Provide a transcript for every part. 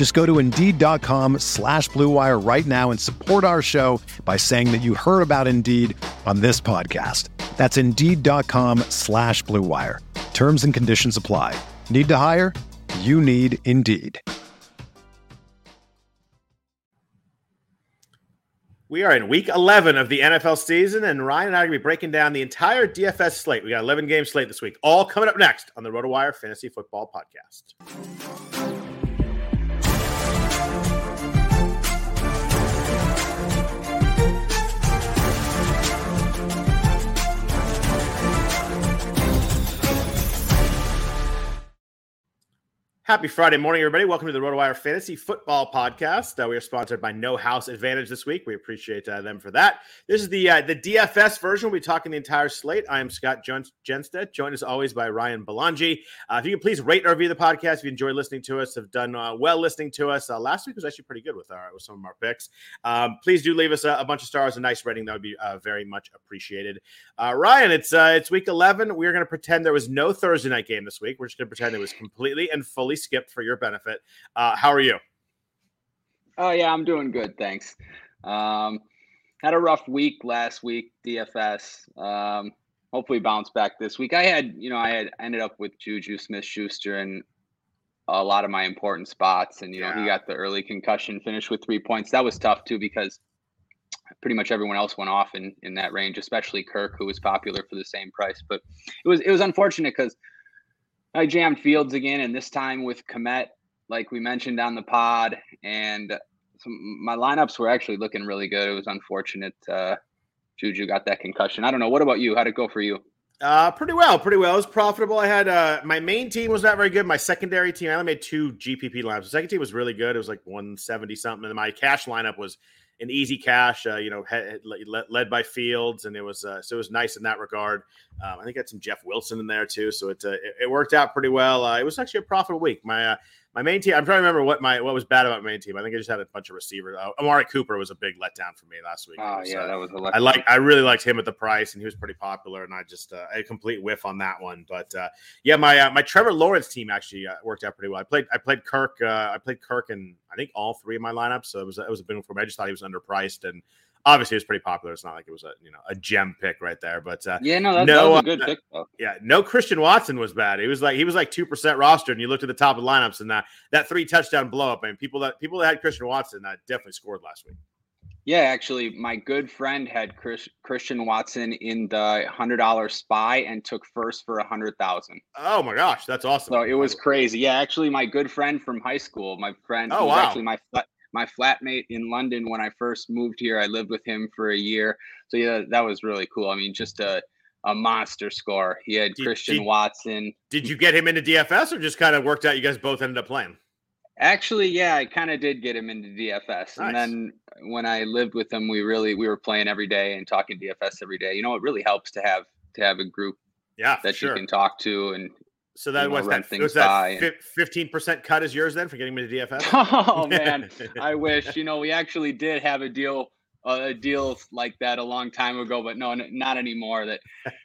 Just go to Indeed.com slash BlueWire right now and support our show by saying that you heard about Indeed on this podcast. That's Indeed.com slash BlueWire. Terms and conditions apply. Need to hire? You need Indeed. We are in week 11 of the NFL season, and Ryan and I are going to be breaking down the entire DFS slate. We got 11 game slate this week, all coming up next on the RotoWire Fantasy Football Podcast. Happy Friday morning, everybody. Welcome to the RotoWire Fantasy Football Podcast. Uh, we are sponsored by No House Advantage this week. We appreciate uh, them for that. This is the uh, the DFS version. We'll be talking the entire slate. I am Scott Jones Jenstad, joined as always by Ryan Belongia. Uh, if you can please rate and review the podcast if you enjoy listening to us, have done uh, well listening to us. Uh, last week was actually pretty good with our with some of our picks. Um, please do leave us a, a, bunch of stars, a nice rating. That would be very much appreciated. Ryan, it's it's week 11. We're going to pretend there was no Thursday night game this week. We're just going to pretend it was completely and fully skipped for your benefit. Uh, how are you? Oh yeah, I'm doing good, thanks. Um, had a rough week last week, DFS. Um, hopefully bounce back this week. I had, you know, I had ended up with Juju Smith Schuster and a lot of my important spots, and you yeah. know, he got the early concussion, finished with three points. That was tough too because pretty much everyone else went off in in that range, especially Kirk, who was popular for the same price. But it was it was unfortunate because I jammed Fields again, and this time with Kmet, like we mentioned on the pod, and some, my lineups were actually looking really good. It was unfortunate uh, Juju got that concussion. I don't know. What about you? How'd it go for you? Uh, pretty well, pretty well. It was profitable. I had uh, my main team was not very good. My secondary team, I only made two GPP lineups. The second team was really good. It was like 170 something. And my cash lineup was an easy cash, uh, you know, led by Fields, and it was uh, so it was nice in that regard. Um, I think I had some Jeff Wilson in there too, so it uh, it, it, worked out pretty well. Uh, it was actually a profitable week. My uh, my main team. I'm trying to remember what my what was bad about my main team. I think I just had a bunch of receivers. Uh, Amari Cooper was a big letdown for me last week. Oh yeah, that was. A I like. I really liked him at the price, and he was pretty popular. And I just uh, a complete whiff on that one. But uh, yeah, my uh, my Trevor Lawrence team actually uh, worked out pretty well. I played I played Kirk. Uh, I played Kirk in I think all three of my lineups. So it was it was a big one for me. I just thought he was underpriced and obviously it was pretty popular. It's not like it was a you know a gem pick right there, but uh, yeah, no, that, no, that was a good uh, pick. Though. Yeah, no Christian Watson was bad. He was like he was like two percent roster, and you looked at the top of the lineups, and that that three touchdown blow up. I mean, people that people that had Christian Watson that definitely scored last week. Yeah, actually, my good friend had Chris, Christian Watson in the hundred dollar spy and took first for a hundred thousand. Oh my gosh, that's awesome! So it was crazy. Yeah, actually, my good friend from high school, my friend, oh wow, actually my my flatmate in London when I first moved here. I lived with him for a year. So yeah, that was really cool. I mean, just a a monster score. He had did, Christian did, Watson. Did you get him into DFS or just kind of worked out you guys both ended up playing? Actually, yeah, I kind of did get him into DFS. Nice. And then when I lived with him, we really we were playing every day and talking DFS every day. You know, it really helps to have to have a group yeah, that sure. you can talk to and so that was that was that fifteen percent cut is yours then for getting me to DFS. Oh man, I wish you know we actually did have a deal a deal like that a long time ago, but no, not anymore. That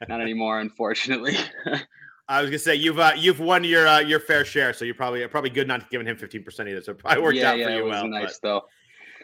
not anymore, unfortunately. I was gonna say you've uh, you've won your uh, your fair share, so you're probably probably good not giving him fifteen percent either. So it probably worked yeah, out yeah, for you it was well. Nice but, though.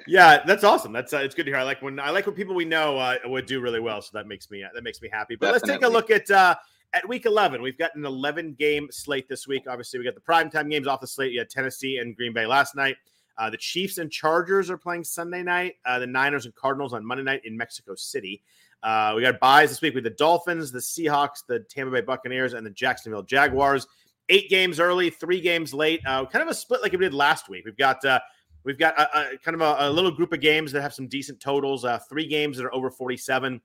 Yeah, that's awesome. That's uh, it's good to hear. I like when I like when people we know uh, would do really well, so that makes me uh, that makes me happy. But Definitely. let's take a look at uh, at week 11, we've got an 11 game slate this week. Obviously, we got the primetime games off the slate. You had Tennessee and Green Bay last night. Uh, the Chiefs and Chargers are playing Sunday night. Uh, the Niners and Cardinals on Monday night in Mexico City. Uh, we got buys this week with the Dolphins, the Seahawks, the Tampa Bay Buccaneers, and the Jacksonville Jaguars. Eight games early, three games late. Uh, kind of a split like we did last week. We've got uh, we've got a, a kind of a, a, little group of games that have some decent totals. Uh, three games that are over forty seven.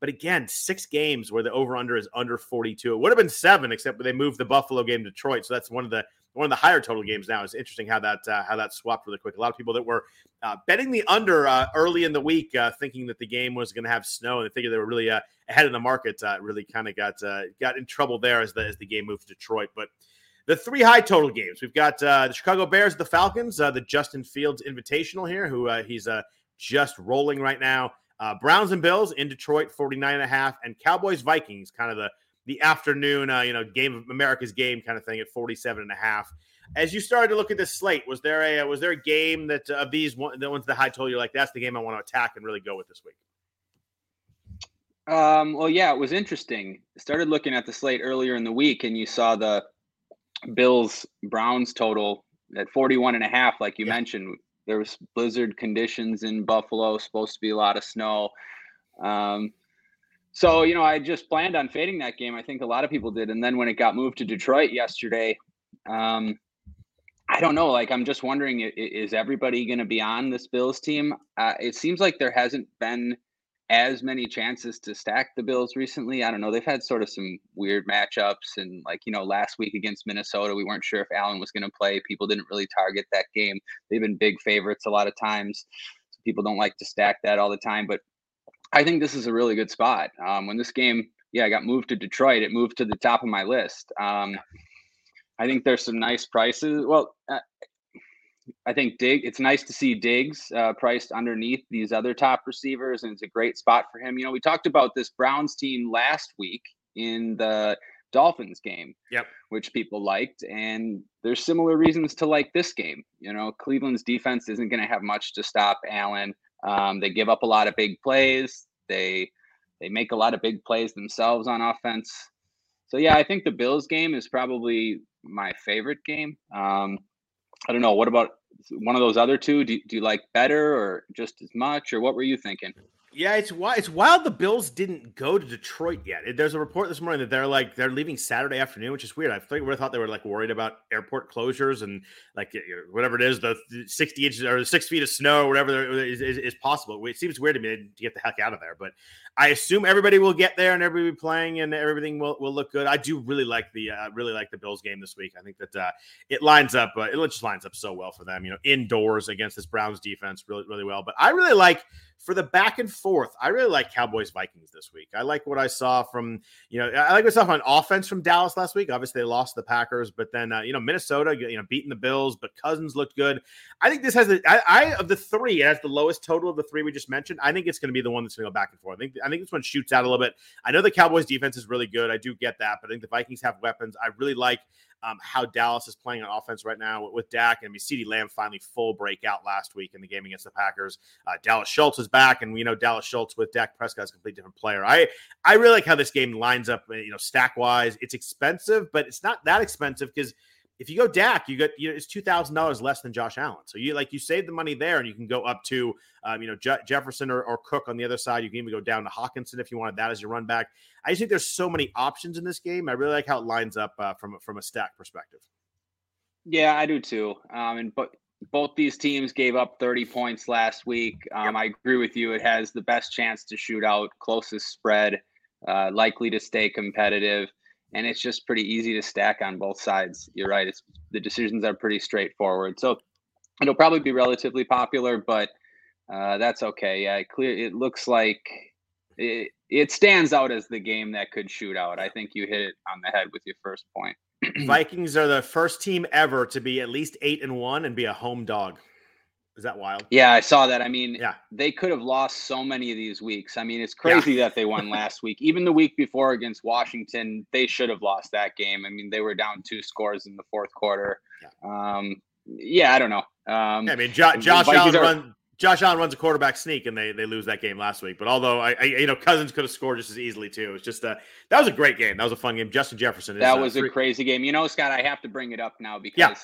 But again, six games where the over under is under 42. It would have been seven, except they moved the Buffalo game to Detroit. So that's one of the one of the higher total games now. It's interesting how that uh, how that swapped really quick. A lot of people that were uh, betting the under uh, early in the week, uh, thinking that the game was going to have snow, and they figured they were really uh, ahead of the market. Uh, really kind of got got in trouble there as the as the game moved to Detroit. But the three high total games we've got the Chicago Bears, the Falcons, the Justin Fields Invitational here, who he's just rolling right now. Uh, Browns and Bills in Detroit, 49 and a half, and Cowboys Vikings, kind of the the afternoon, uh, you know, game of America's game kind of thing at 47 and a half. As you started to look at this slate, was there a was there a game that uh, of these one, the ones that I told you like that's the game I want to attack and really go with this week? Um, well, yeah, it was interesting. I started looking at the slate earlier in the week, and you saw the Bills Browns total at 41 and a half, like you yeah. mentioned there was blizzard conditions in Buffalo, supposed to be a lot of snow. Um, so you know, I just planned on fading that game. I think a lot of people did, and then when it got moved to Detroit yesterday, um, I don't know. Like, I'm just wondering, is everybody going to be on this Bills team? Uh, it seems like there hasn't been as many chances to stack the Bills recently. I don't know. They've had sort of some weird matchups. And like, you know, last week against Minnesota, we weren't sure if Allen was going to play. People didn't really target that game. They've been big favorites a lot of times. So people don't like to stack that all the time. But I think this is a really good spot. Um, when this game, yeah, I got moved to Detroit, it moved to the top of my list. Um, I think there's some nice prices. Well, uh, I think Dig. It's nice to see Diggs uh, priced underneath these other top receivers, and it's a great spot for him. You know, we talked about this Browns team last week in the Dolphins game, yep, which people liked, and there's similar reasons to like this game. You know, Cleveland's defense isn't going to have much to stop Allen. Um, they give up a lot of big plays. They they make a lot of big plays themselves on offense. So yeah, I think the Bills game is probably my favorite game. Um, I don't know. What about one of those other two? Do, do you like better or just as much, or what were you thinking? Yeah, it's wild. It's wild. The Bills didn't go to Detroit yet. There's a report this morning that they're like they're leaving Saturday afternoon, which is weird. I thought they were like worried about airport closures and like whatever it is, the 60 inches or six feet of snow, or whatever is, is, is possible. It seems weird to me to get the heck out of there, but I assume everybody will get there and everybody will be playing and everything will, will look good. I do really like the uh, really like the Bills game this week. I think that uh, it lines up. Uh, it just lines up so well for them. You know, indoors against this Browns defense, really really well. But I really like for the back and forth. I really like Cowboys Vikings this week. I like what I saw from you know I like what I saw on offense from Dallas last week. Obviously they lost the Packers, but then uh, you know Minnesota you know beating the Bills, but Cousins looked good. I think this has the I, I of the three it has the lowest total of the three we just mentioned. I think it's going to be the one that's going to go back and forth. I think I think this one shoots out a little bit. I know the Cowboys defense is really good. I do get that, but I think the Vikings have weapons. I really like um, how Dallas is playing on offense right now with, Dak. And I mean, CeeDee Lamb finally full breakout last week in the game against the Packers. Uh, Dalton Schultz is back, and we know Dalton Schultz with Dak Prescott is a completely different player. I I really like how this game lines up. You know, stack wise, it's expensive, but it's not that expensive because if you go Dak, you get you know, it's two thousand dollars less than Josh Allen. So you like you save the money there, and you can go up to um, you know Je- Jefferson or, or, Cook on the other side. You can even go down to Hockenson if you wanted that as your run back. I just think there's so many options in this game. I really like how it lines up uh, from from a stack perspective. Yeah, I do too. Um, and but both these teams gave up 30 points last week. Um. I agree with you. It has the best chance to shoot out, closest spread, uh, likely to stay competitive and it's just pretty easy to stack on both sides. You're right; it's the decisions are pretty straightforward. So it'll probably be relatively popular, but uh, that's okay. Yeah, clear. It looks like it, it stands out as the game that could shoot out. I think you hit it on the head with your first point. Vikings are the first team ever to be at least eight and one and be a home dog. Is that wild? Yeah, I saw that. I mean, yeah. they could have lost so many of these weeks. I mean, it's crazy yeah. that they won last week. Even the week before against Washington, they should have lost that game. I mean, they were down two scores in the fourth quarter. Yeah, um, yeah I don't know. Um, yeah, I mean, jo- Josh Allen are- run, Josh Allen runs a quarterback sneak, and they they lose that game last week. But although I, I you know Cousins could have scored just as easily too. It's just a that was a great game. That was a fun game. Justin Jefferson. Is, that uh, was uh, a crazy game. You know, Scott, I have to bring it up now because. Yeah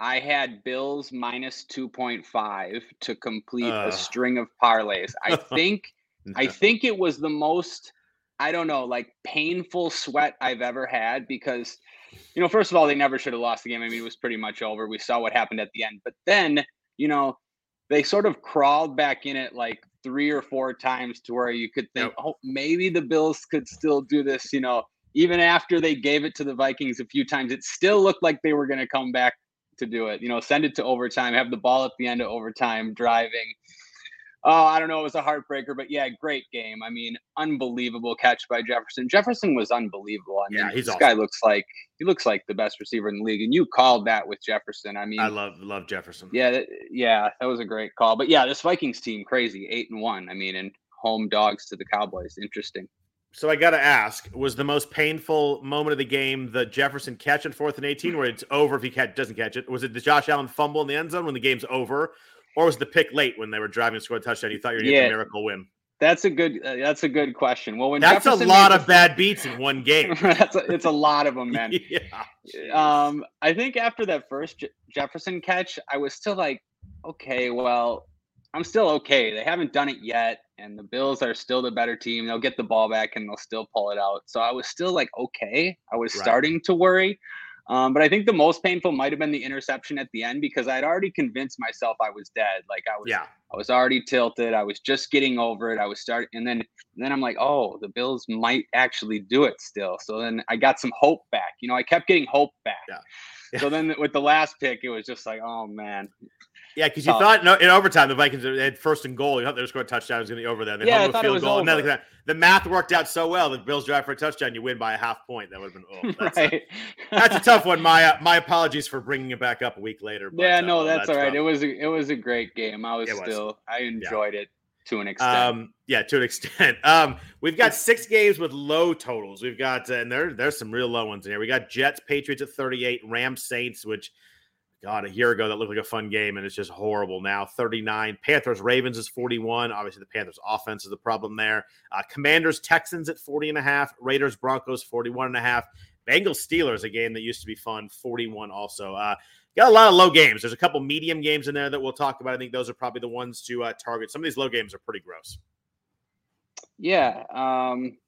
I had Bills minus 2.5 to complete uh. a string of parlays. I think No. I think it was the most, I don't know, like painful sweat I've ever had because, you know, first of all, they never should have lost the game. I mean, it was pretty much over. We saw what happened at the end. But then, you know, they sort of crawled back in it like three or four times to where you could think, yep. oh, maybe the Bills could still do this, you know, even after they gave it to the Vikings a few times, it still looked like they were going to come back to do it. You know, send it to overtime, have the ball at the end of overtime, driving. Oh, I don't know. It was a heartbreaker, but yeah, great game. I mean, unbelievable catch by Jefferson. Jefferson was unbelievable. I mean, yeah, he's this awesome. guy looks like he looks like the best receiver in the league, and you called that with Jefferson. I mean, I love love Jefferson. Yeah, that, yeah, that was a great call. But yeah, this Vikings team crazy, eight and one. I mean, and home dogs to the Cowboys. Interesting. So I got to ask: Was the most painful moment of the game the Jefferson catch on fourth and eighteen, where it's over if he catch, doesn't catch it? Was it the Josh Allen fumble in the end zone when the game's over, or was the pick late when they were driving to score a touchdown? You thought you were going to yeah, get a miracle win. That's a good. Uh, that's a good question. Well, when that's Jefferson a lot of bad beats in one game. that's a, it's a lot of them, man. yeah. Um, I think after that first Je- Jefferson catch, I was still like, okay, well, I'm still okay. They haven't done it yet, and the Bills are still the better team. They'll get the ball back and they'll still pull it out. So I was still like, okay. I was right. starting to worry. Um, but I think the most painful might have been the interception at the end because I'd already convinced myself I was dead. Like I was, yeah. I was already tilted. I was just getting over it. I was starting, and then, and then I'm like, oh, the Bills might actually do it still. So then I got some hope back. You know, I kept getting hope back. Yeah. Yeah. So then with the last pick, it was just like, oh man, yeah, because you thought no, in overtime the Vikings had first and goal. You thought they were scoring a touchdown. It was going to be over there. They yeah, I thought it was goal. Over. And then the math worked out so well. The Bills drive for a touchdown, you win by a half point. That would have been oh, that's, right. a, that's a tough one. My uh, my apologies for bringing it back up a week later. But, yeah, no, uh, that's, that's, all right. Tough. It was a, it was a great game. I was, was. still I enjoyed yeah. it to an extent. Um, yeah, to an extent. Um, we've got six games with low totals. We've got uh, and there there's some real low ones in here. We got Jets Patriots at 38, Rams Saints, which God, a year ago that looked like a fun game, and it's just horrible now. 39. Panthers Ravens is 41. Obviously, the Panthers offense is the problem there. Uh, Commanders Texans at 40 and a half. Raiders Broncos 41 and a half. Bengals Steelers, a game that used to be fun, 41 also. Uh, got a lot of low games. There's a couple medium games in there that we'll talk about. I think those are probably the ones to uh, target. Some of these low games are pretty gross. Yeah. Um,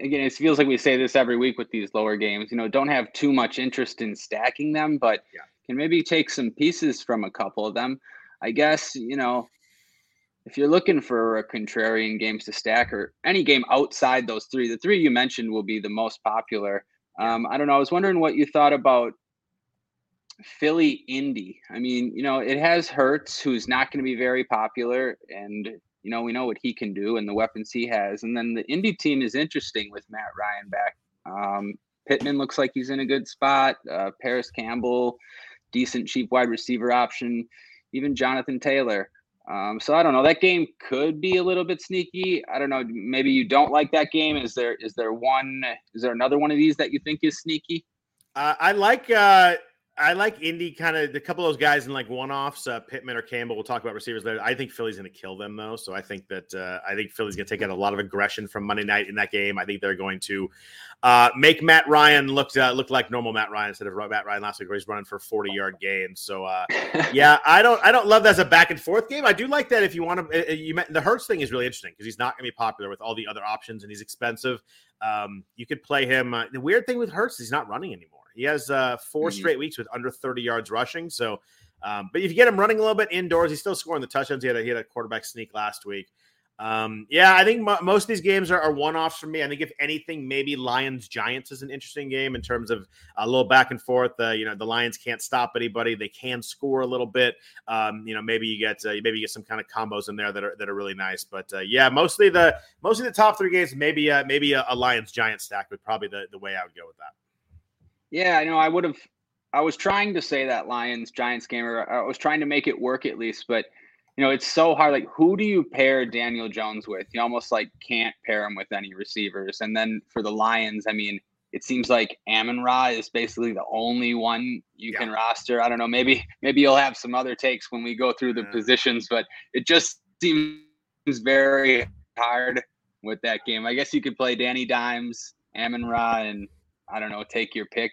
again, it feels like we say this every week with these lower games. You know, don't have too much interest in stacking them, but yeah. can maybe take some pieces from a couple of them. I guess you know, if you're looking for a contrarian games to stack or any game outside those three, the three you mentioned will be the most popular. Um, I don't know. I was wondering what you thought about Philly Indy. I mean, you know, it has Hurts, who's not going to be very popular, and you know, we know what he can do and the weapons he has. And then the Indy team is interesting with Matt Ryan back. Um, Pittman looks like he's in a good spot. Uh, Parris Campbell, decent cheap wide receiver option. Even Jonathan Taylor. Um, so I don't know. That game could be a little bit sneaky. I don't know. Maybe you don't like that game. Is there is there one? Is there another one of these that you think is sneaky? Uh, I like uh, I like Indy kind of the couple of those guys in like one offs, uh, Pittman or Campbell. We'll talk about receivers later. I think Philly's going to kill them though, so I think that uh, I think Philly's going to take out a lot of aggression from Monday night in that game. I think they're going to uh, make Matt Ryan look uh, look like normal Matt Ryan instead of Matt Ryan last week where he's running for forty yard gains. So uh, yeah, I don't I don't love that as a back and forth game. I do like that if you want to. Uh, you the Hurts thing is really interesting because he's not going to be popular with all the other options and he's expensive. Um, you could play him. the weird thing with Hurts is he's not running anymore. He has uh, 4 mm-hmm. straight weeks with under 30 yards rushing. So, um, but if you get him running a little bit indoors, he's still scoring the touchdowns. He had a, he had a quarterback sneak last week. Um, yeah, I think most of these games are, are one offs for me. I think if anything, maybe Lions Giants is an interesting game in terms of a little back and forth. Uh, you know, the Lions can't stop anybody; they can score a little bit. Um, you know, maybe you get uh, maybe you get some kind of combos in there that are that are really nice. But uh, yeah, mostly the mostly the top three games. Maybe uh, maybe a, a Lions Giants stack would probably the the way I would go with that. Yeah, I know. I would have. I was trying to say that Lions Giants game, or I was trying to make it work at least, but you know, it's so hard. Like, who do you pair Daniel Jones with? You almost like can't pair him with any receivers. And then for the Lions, I mean, it seems like Amon Ra is basically the only one you yeah. can roster. I don't know. Maybe maybe you'll have some other takes when we go through the yeah. positions, but it just seems very hard with that game. I guess you could play Danny Dimes, Amon Ra, and I don't know, take your pick.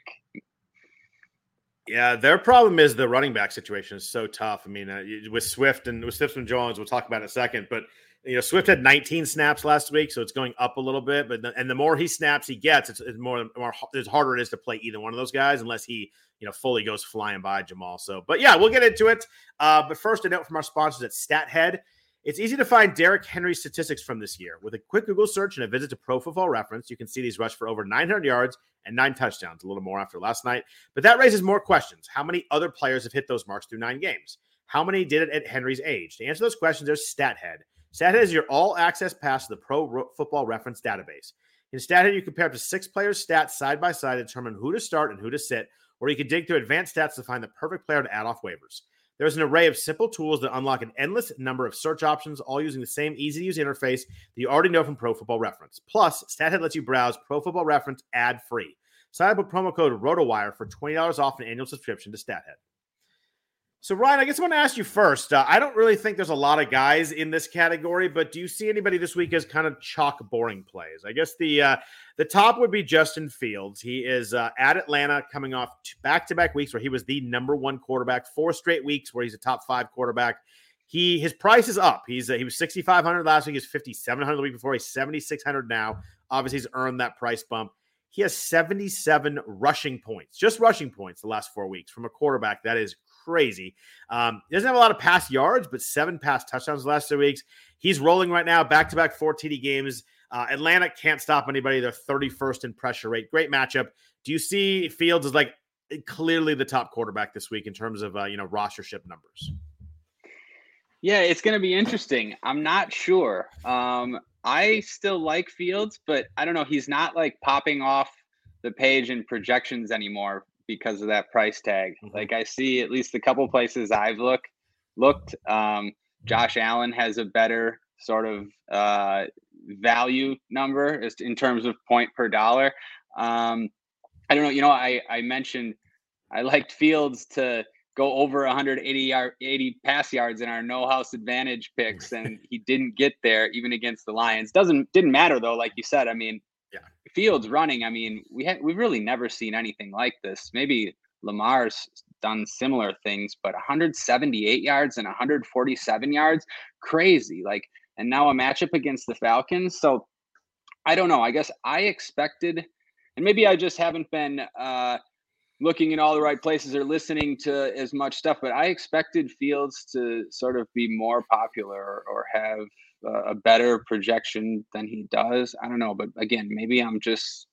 Yeah, their problem is the running back situation is so tough. I mean, uh, with Swift and with Swift and Jones, we'll talk about in a second, but you know, Swift had 19 snaps last week, so it's going up a little bit. But the, and the more he snaps he gets, it's, it's more more it's harder it is to play either one of those guys unless he you know fully goes flying by Jamaal. So, but yeah, we'll get into it. Uh, but first, a note from our sponsors at StatHead. It's easy to find Derrick Henry's statistics from this year. With a quick Google search and a visit to Pro Football Reference, you can see these rush for over 900 yards and nine touchdowns, a little more after last night. But that raises more questions. How many other players have hit those marks through nine games? How many did it at Henry's age? To answer those questions, there's StatHead. StatHead is your all access pass to the Pro Football Reference database. In StatHead, you compare up to six players' stats side by side to determine who to start and who to sit, or you can dig through advanced stats to find the perfect player to add off waivers. There's an array of simple tools that unlock an endless number of search options, all using the same easy to use interface that you already know from Pro Football Reference. Plus, StatHead lets you browse Pro Football Reference ad free. Sign up with promo code ROTOWIRE for $20 off an annual subscription to StatHead. So, Ryan, I guess I want to ask you first. Uh, I don't really think there's a lot of guys in this category, but do you see anybody this week as kind of chalk boring plays? I guess the uh, the top would be Justin Fields. He is uh, at Atlanta, coming off back to back weeks where he was the number one quarterback, four straight weeks where he's a top five quarterback. He his price is up. He's uh, he was 6500 last week. He's 5700 the week before. He's 7600 now. Obviously, he's earned that price bump. He has 77 rushing points, just rushing points the last four weeks from a quarterback. That is crazy. Um, he doesn't have a lot of pass yards, but seven pass touchdowns last two weeks. He's rolling right now, back to back four TD games. Uh, Atlanta can't stop anybody. They're 31st in pressure rate. Great matchup. Do you see Fields as like clearly the top quarterback this week in terms of uh, you know rostership numbers? Yeah, it's going to be interesting. I'm not sure. Um, I still like Fields, but I don't know. He's not like popping off the page in projections anymore because of that price tag. Mm-hmm. Like I see at least a couple places I've looked looked. Um, Josh Allen has a better sort of uh, value number in terms of point per dollar. Um, I don't know. You know, I I mentioned I liked Fields to go over 180 yard 80 pass yards in our no house advantage picks and he didn't get there even against the lions doesn't didn't matter though like you said i mean. Fields running, I mean, we had we've really never seen anything like this. Maybe Lamar's done similar things, but 178 yards and 147 yards, crazy. Like, and now a matchup against the Falcons. So I don't know. I guess I expected, and maybe I just haven't been uh, looking in all the right places or listening to as much stuff, but I expected Fields to sort of be more popular or have a better projection than he does. I don't know, but again, maybe I'm just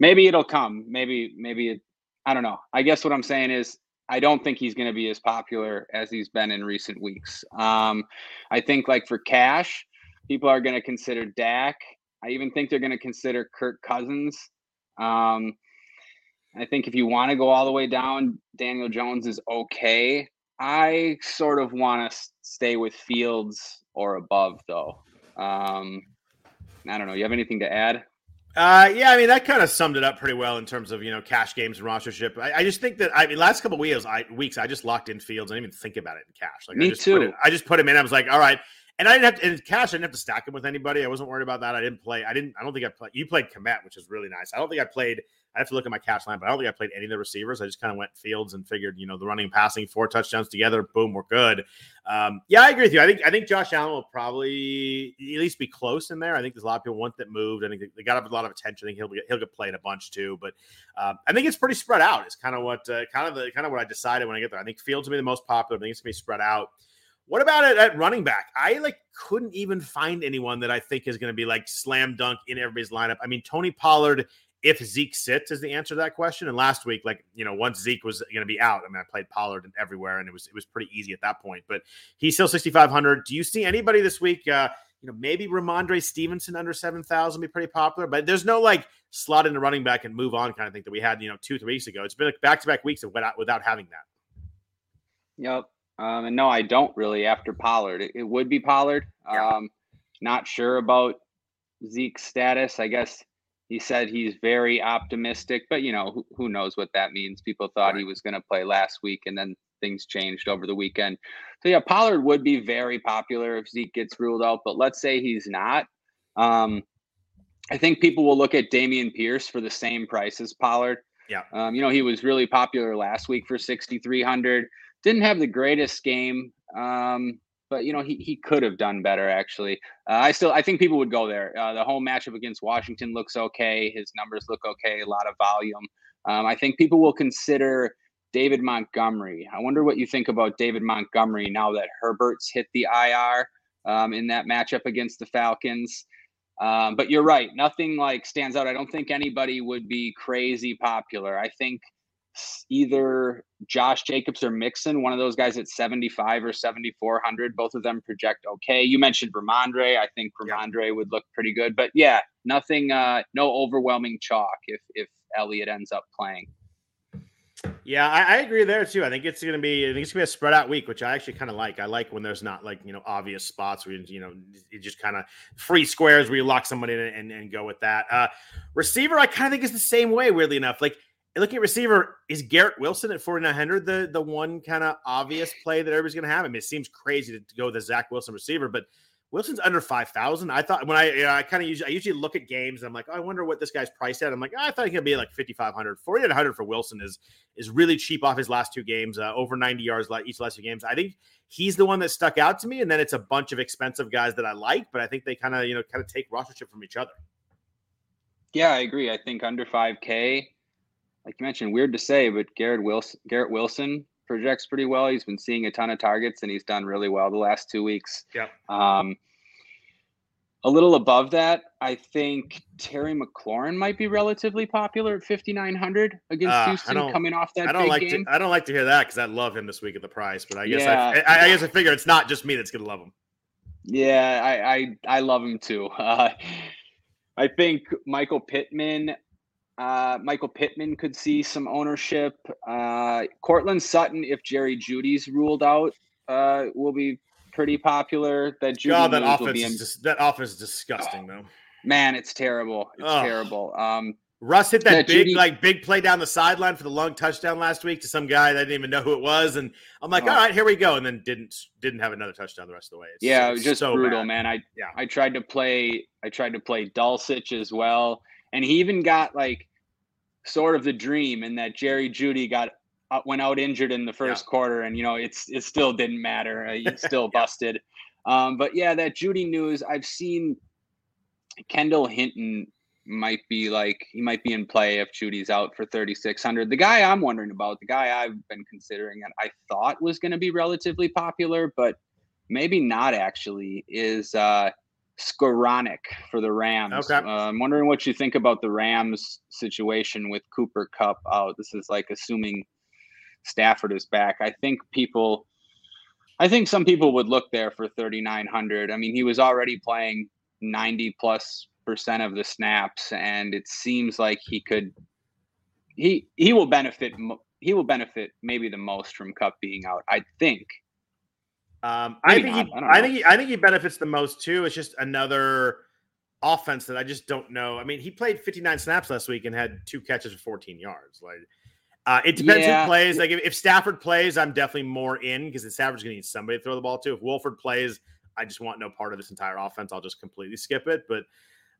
maybe it'll come. Maybe maybe it, I don't know. I guess what I'm saying is I don't think he's going to be as popular as he's been in recent weeks. Um, I think like for cash, people are going to consider Dak. I even think they're going to consider Kirk Cousins. Um, I think if you want to go all the way down, Daniel Jones is okay. I sort of want to stay with Fields or above, though. Um, I don't know. You have anything to add? Uh, yeah, I mean that kind of summed it up pretty well in terms of you know cash games and rostership. I, I just think that I mean last couple weeks, I weeks I just locked in fields. I didn't even think about it in cash. Like Me I just too. It, I just put him in. I was like, all right, and I didn't have to in cash. I didn't have to stack him with anybody. I wasn't worried about that. I didn't play. I didn't. I don't think I played. You played Kmet, which is really nice. I don't think I played I have to look at my cash line, but I don't think I played any of the receivers. I just kind of went fields and figured, you know, the running, passing, four touchdowns together, boom, we're good. Um, yeah, I agree with you. I think I think Josh Allen will probably at least be close in there. I think there's a lot of people want that moved. I think they got a lot of attention. I think he'll get, he'll get played a bunch too. But um, I think it's pretty spread out. It's kind of what uh, kind of the kind of what I decided when I get there. I think Fields will be the most popular. I think it's gonna be spread out. What about it at running back? I like couldn't even find anyone that I think is going to be like slam dunk in everybody's lineup. I mean, Tony Pollard if Zeke sits is the answer to that question. And last week, like you know, once Zeke was going to be out, I mean, I played Pollard and everywhere, and it was it was pretty easy at that point. But he's still sixty five hundred. Do you see anybody this week? Uh, you know, maybe Rhamondre Stevenson under seven thousand be pretty popular, but there's no like slot in the running back and move on kind of thing that we had you know two three weeks ago. It's been like back to back weeks of without without having that. Yep. Um, and no, I don't really after Pollard. It, it would be Pollard. Yeah. Um, not sure about Zeke's status. I guess he said he's very optimistic, but you know, who, who knows what that means? People thought he was going to play last week and then things changed over the weekend. So yeah, Pollard would be very popular if Zeke gets ruled out, but let's say he's not. Um, I think people will look at Dameon Pierce for the same price as Pollard. Yeah. Um, you know, he was really popular last week for 6,300. Didn't have the greatest game. Um, but you know he, he could have done better actually. Uh, I still I think people would go there. Uh, the home matchup against Washington looks okay. His numbers look okay. A lot of volume. Um, I think people will consider David Montgomery. I wonder what you think about David Montgomery now that Herbert's hit the IR um, in that matchup against the Falcons. Um, but you're right. Nothing like stands out. I don't think anybody would be crazy popular. I think either Josh Jacobs or Mixon, one of those guys at 75 or 7,400. Both of them project okay. You mentioned Rhamondre. I think Rhamondre yeah. would look pretty good. But yeah, nothing, uh, no overwhelming chalk if, if Elliott ends up playing. Yeah, I, I, agree there too. I think it's going to be, I think it's going to be a spread out week, which I actually kind of like. I like when there's not like you know obvious spots where you, you know you just kind of free squares where you lock somebody in and, and go with that. Uh, receiver, I kind of think is the same way. Weirdly enough, like looking at receiver, is Garrett Wilson at 4,900 the the one kind of obvious play that everybody's going to have? I mean, it seems crazy to, to go with the Zach Wilson receiver, but Wilson's under five thousand. I thought when I you know, I kind of usually I usually look at games and I'm like, oh, I wonder what this guy's priced at. I'm like, oh, I thought he could be like 5,500. 4,800 for Wilson is is really cheap off his last two games, uh, over 90 yards each last two games. I think he's the one that stuck out to me, and then it's a bunch of expensive guys that I like, but I think they kind of you know kind of take rostership from each other. Yeah, I agree. I think under 5K, like you mentioned, weird to say, but Garrett Wilson, Garrett Wilson projects pretty well. He's been seeing a ton of targets and he's done really well the last two weeks. Yeah. Um, a little above that, I think Terry McLaurin might be relatively popular at 5,900 against uh, Houston coming off that I don't like game. To, I don't like to hear that because I love him this week at the price, but I guess yeah. I, I, I, guess I figure it's not just me that's going to love him. Yeah, I, I, I love him too. Uh, I think Michael Pittman uh, Michael Pittman could see some ownership. Uh, Courtland Sutton, if Jerry Jeudy's ruled out, uh, will be pretty popular. That Jeudy God, that offense in... is just, that offense is disgusting, though. Man, it's terrible. It's oh. terrible. Um, Russ hit that, that big, Jeudy... like big play down the sideline for the long touchdown last week to some guy that I didn't even know who it was, and I'm like, oh. all right, here we go, and then didn't didn't have another touchdown the rest of the way. It's, yeah, it was just so brutal, bad. man. I yeah, I tried to play, I tried to play Dulcich as well, and he even got like sort of the dream in that Jerry Jeudy got uh, went out injured in the first yeah. quarter, and you know it's it still didn't matter. Uh, he still busted. Um, but yeah, that Jeudy news. I've seen Kendall Hinton might be like he might be in play if Jeudy's out for 3600. The guy I'm wondering about, the guy I've been considering and I thought was going to be relatively popular, but maybe not actually, is uh Skowronek for the Rams. Okay. Uh, I'm wondering what you think about the Rams situation with Cooper Kupp out. This is like assuming Stafford is back. I think people, I think some people would look there for 3,900. I mean, he was already playing 90 plus percent of the snaps, and it seems like he could, he he will benefit. He will benefit maybe the most from Kupp being out. I think. Um, I think he, I, I think he, I think he benefits the most too. It's just another offense that I just don't know. I mean, he played 59 snaps last week and had two catches for 14 yards. Like, uh, it depends yeah. who plays. Like, if, if, Stafford plays, I'm definitely more in because the Stafford's going to need somebody to throw the ball to. If Wolford plays, I just want no part of this entire offense. I'll just completely skip it. But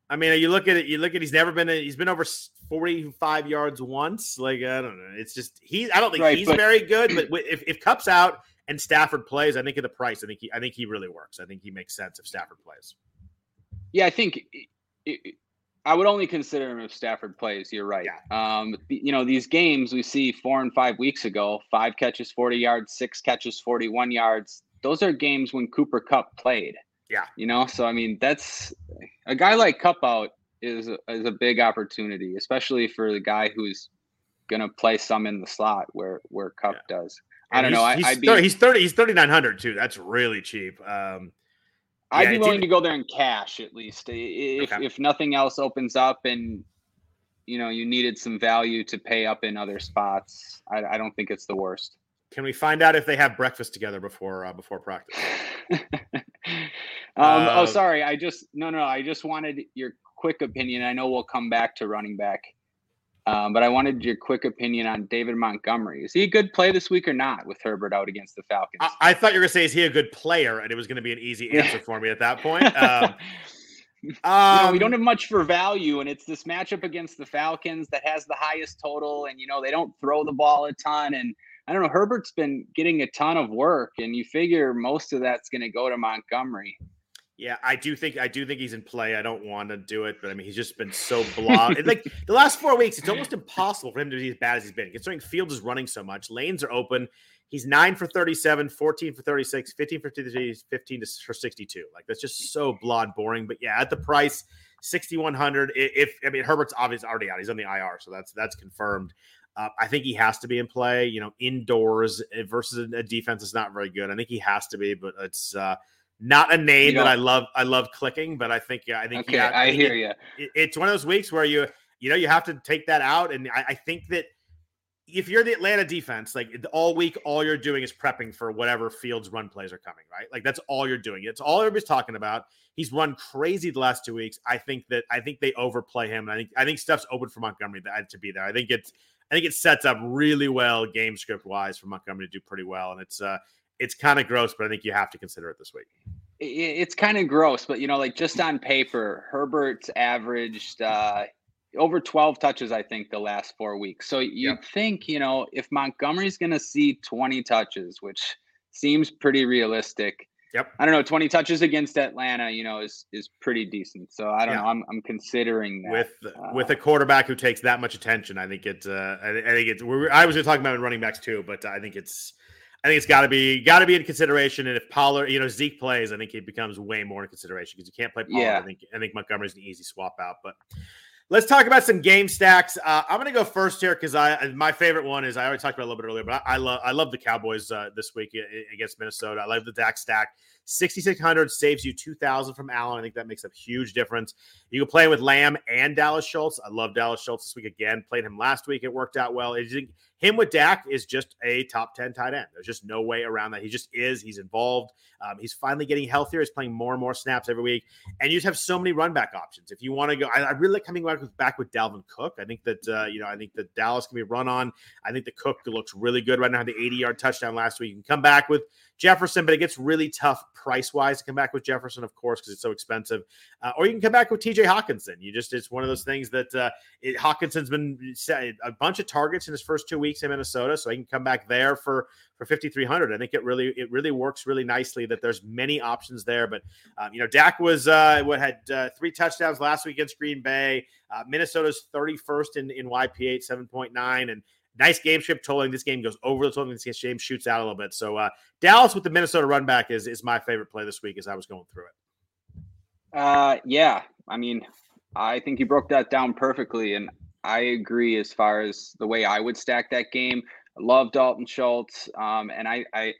I mean, you look at it. You look at he's never been. He's been over 45 yards once. Like I don't know. It's just he. I don't think right, he's but, very good. But if if Kupp's out and Stafford plays, I think at the price, I think he, I think he really works. I think he makes sense if Stafford plays. Yeah, I think it, it, I would only consider him if Stafford plays. You're right. Yeah. Um, you know, these games we see four and five weeks ago, five catches, 40 yards, six catches, 41 yards. Those are games when Cooper Kupp played. Yeah. You know, so I mean, that's a guy like Kupp out is is a big opportunity, especially for the guy who's going to play some in the slot where where Kupp yeah. does. I don't know. He's, I, he's, 30, he's 30. He's 3,900 too. That's really cheap. Um, I'd be willing to go there in cash at least. If, okay. if nothing else opens up and you know you needed some value to pay up in other spots, I, I don't think it's the worst. Can we find out if they have breakfast together before uh, before practice? um, uh, oh, sorry. I just no no. I just wanted your quick opinion. I know we'll come back to running back um, but I wanted your quick opinion on David Montgomery. Is he a good play this week or not with Herbert out against the Falcons? I, I thought you were going to say, is he a good player? And it was going to be an easy answer for me at that point. Um, um, you know, we don't have much for value, and it's this matchup against the Falcons that has the highest total. And, you know, they don't throw the ball a ton. And I don't know. Herbert's been getting a ton of work, and you figure most of that's going to go to Montgomery. Yeah, I do think I do think he's in play. I don't want to do it, but I mean he's just been so blah. like the last four weeks, it's almost impossible for him to be as bad as he's been. Considering Fields is running so much, lanes are open. He's nine for 37, 14 for 36, 15 for 53, 15 for 62. Like that's just so blah boring. But yeah, at the price, 6,100. If I mean Herbert's obviously already out, he's on the IR, so that's that's confirmed. Uh, I think he has to be in play. You know, indoors eh, versus a defense is not very good. I think he has to be, but it's. uh not a name that I love. I love clicking, but I think yeah, I think okay, yeah, I hear you. It, it's one of those weeks where you you know you have to take that out, and I, I think that if you're the Atlanta defense, like all week, all you're doing is prepping for whatever Fields run plays are coming, right? Like that's all you're doing. It's all everybody's talking about. He's run crazy the last two weeks. I think that I think they overplay him. And I think I think stuff's open for Montgomery to be there. I think it's I think it sets up really well game script wise for Montgomery to do pretty well. And it's uh it's kind of gross, but I think you have to consider it this week. It's kind of gross, but you know, like just on paper, Herbert's averaged uh, over 12 touches, I think, the last four weeks. So you yep. think, you know, if Montgomery's going to see 20 touches, which seems pretty realistic. Yep. I don't know. 20 touches against Atlanta, you know, is is pretty decent. So I don't yeah. know. I'm, I'm considering that. with uh, with a quarterback who takes that much attention. I think it's. Uh, I, I think it's. I was going to talk about running backs too, but I think it's I think it's got to be got to be in consideration. And if Pollard, you know, Zeke plays, I think he becomes way more in consideration because you can't play Pollard. Yeah. I think I think Montgomery's an easy swap out. But let's talk about some game stacks. Uh, I'm going to go first here because I my favorite one is I already talked about a little bit earlier, but I, I love I love the Cowboys uh, this week against Minnesota. I love the Dak stack. 6,600 saves you 2,000 from Allen. I think that makes a huge difference. You can play with Lamb and Dalton Schultz. I love Dalton Schultz this week again. Played him last week. It worked out well. him with Dak is just a top 10 tight end. There's just no way around that. He just is. He's involved. Um, he's finally getting healthier. He's playing more and more snaps every week. And you just have so many run back options. If you want to go, I, I, really like coming back with, back with Dalvin Cook. I think that, uh, you know, I think that Dallas can be run on. I think the Cook looks really good right now. The 80 yard touchdown last week. You can come back with Jefferson, but it gets really tough price wise to come back with Jefferson, of course, because it's so expensive. Uh, or you can come back with TJ Hockenson. You just, it's one of those things that uh, it, Hockenson's been a bunch of targets in his first two weeks in Minnesota, so he can come back there for for 5300 i think it really it really works really nicely that there's many options there but um, you know dak was uh what had uh, three touchdowns last week against green bay uh, minnesota's 31st in in YPA 7.9 and Nice game script tolling. This game goes over the total. This game shoots out a little bit. So uh, Dallas with the Minnesota run back is is my favorite play this week as I was going through it. Uh, yeah. I mean, I think you broke that down perfectly, and I agree as far as the way I would stack that game. I love Dalton Schultz, um, and I, I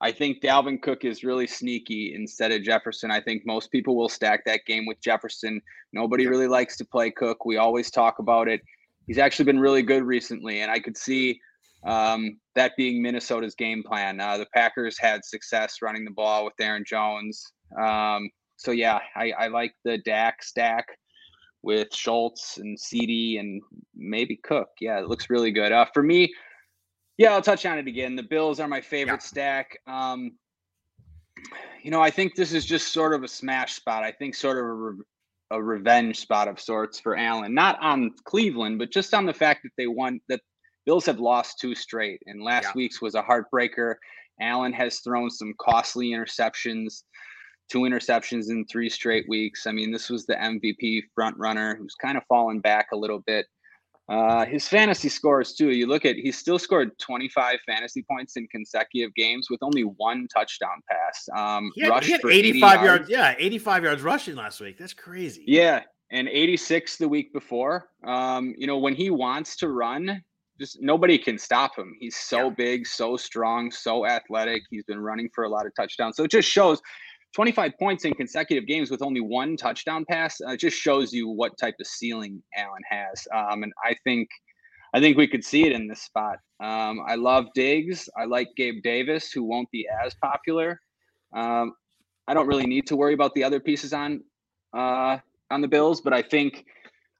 I think Dalvin Cook is really sneaky instead of Jefferson. I think most people will stack that game with Jefferson. Nobody really likes to play Cook. We always talk about it he's actually been really good recently, and I could see um, that being Minnesota's game plan. Uh, the Packers had success running the ball with Aaron Jones. Um, so yeah, I, I, like the Dak stack with Schultz and CeeDee and maybe Cook. Yeah, it looks really good. Uh, for me, yeah, I'll touch on it again. The Bills are my favorite yeah. stack. Um, you know, I think this is just sort of a smash spot. I think sort of a a revenge spot of sorts for Allen, not on Cleveland, but just on the fact that they won that Bills have lost two straight, and last yeah. week's was a heartbreaker. Allen has thrown some costly interceptions, two interceptions in three straight weeks. I mean, this was the MVP front runner who's kind of fallen back a little bit. Uh, his fantasy scores too. You look at he's still scored 25 fantasy points in consecutive games with only one touchdown pass. Um, he had, he had 85 yards. yards. Yeah, 85 yards rushing last week. That's crazy. Yeah, and 86 the week before. Um, you know when he wants to run, just nobody can stop him. He's so yeah. big, so strong, so athletic. He's been running for a lot of touchdowns. So it just shows 25 points in consecutive games with only one touchdown pass uh, just shows you what type of ceiling Allen has. Um, and I think, I think we could see it in this spot. Um, I love Diggs. I like Gabe Davis, who won't be as popular. Um, I don't really need to worry about the other pieces on uh, on the Bills, but I think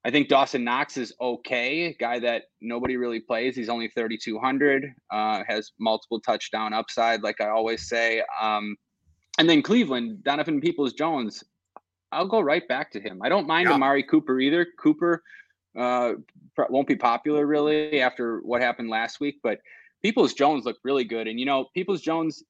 I think Dawson Knox is okay. Guy that nobody really plays. He's only 3,200. Uh, has multiple touchdown upside, like I always say. Um, and then Cleveland, Donovan Peoples Jones, I'll go right back to him. I don't mind yeah. Amari Cooper either. Cooper uh, won't be popular really after what happened last week, but Peoples Jones looked really good, and you know, Peoples Jones,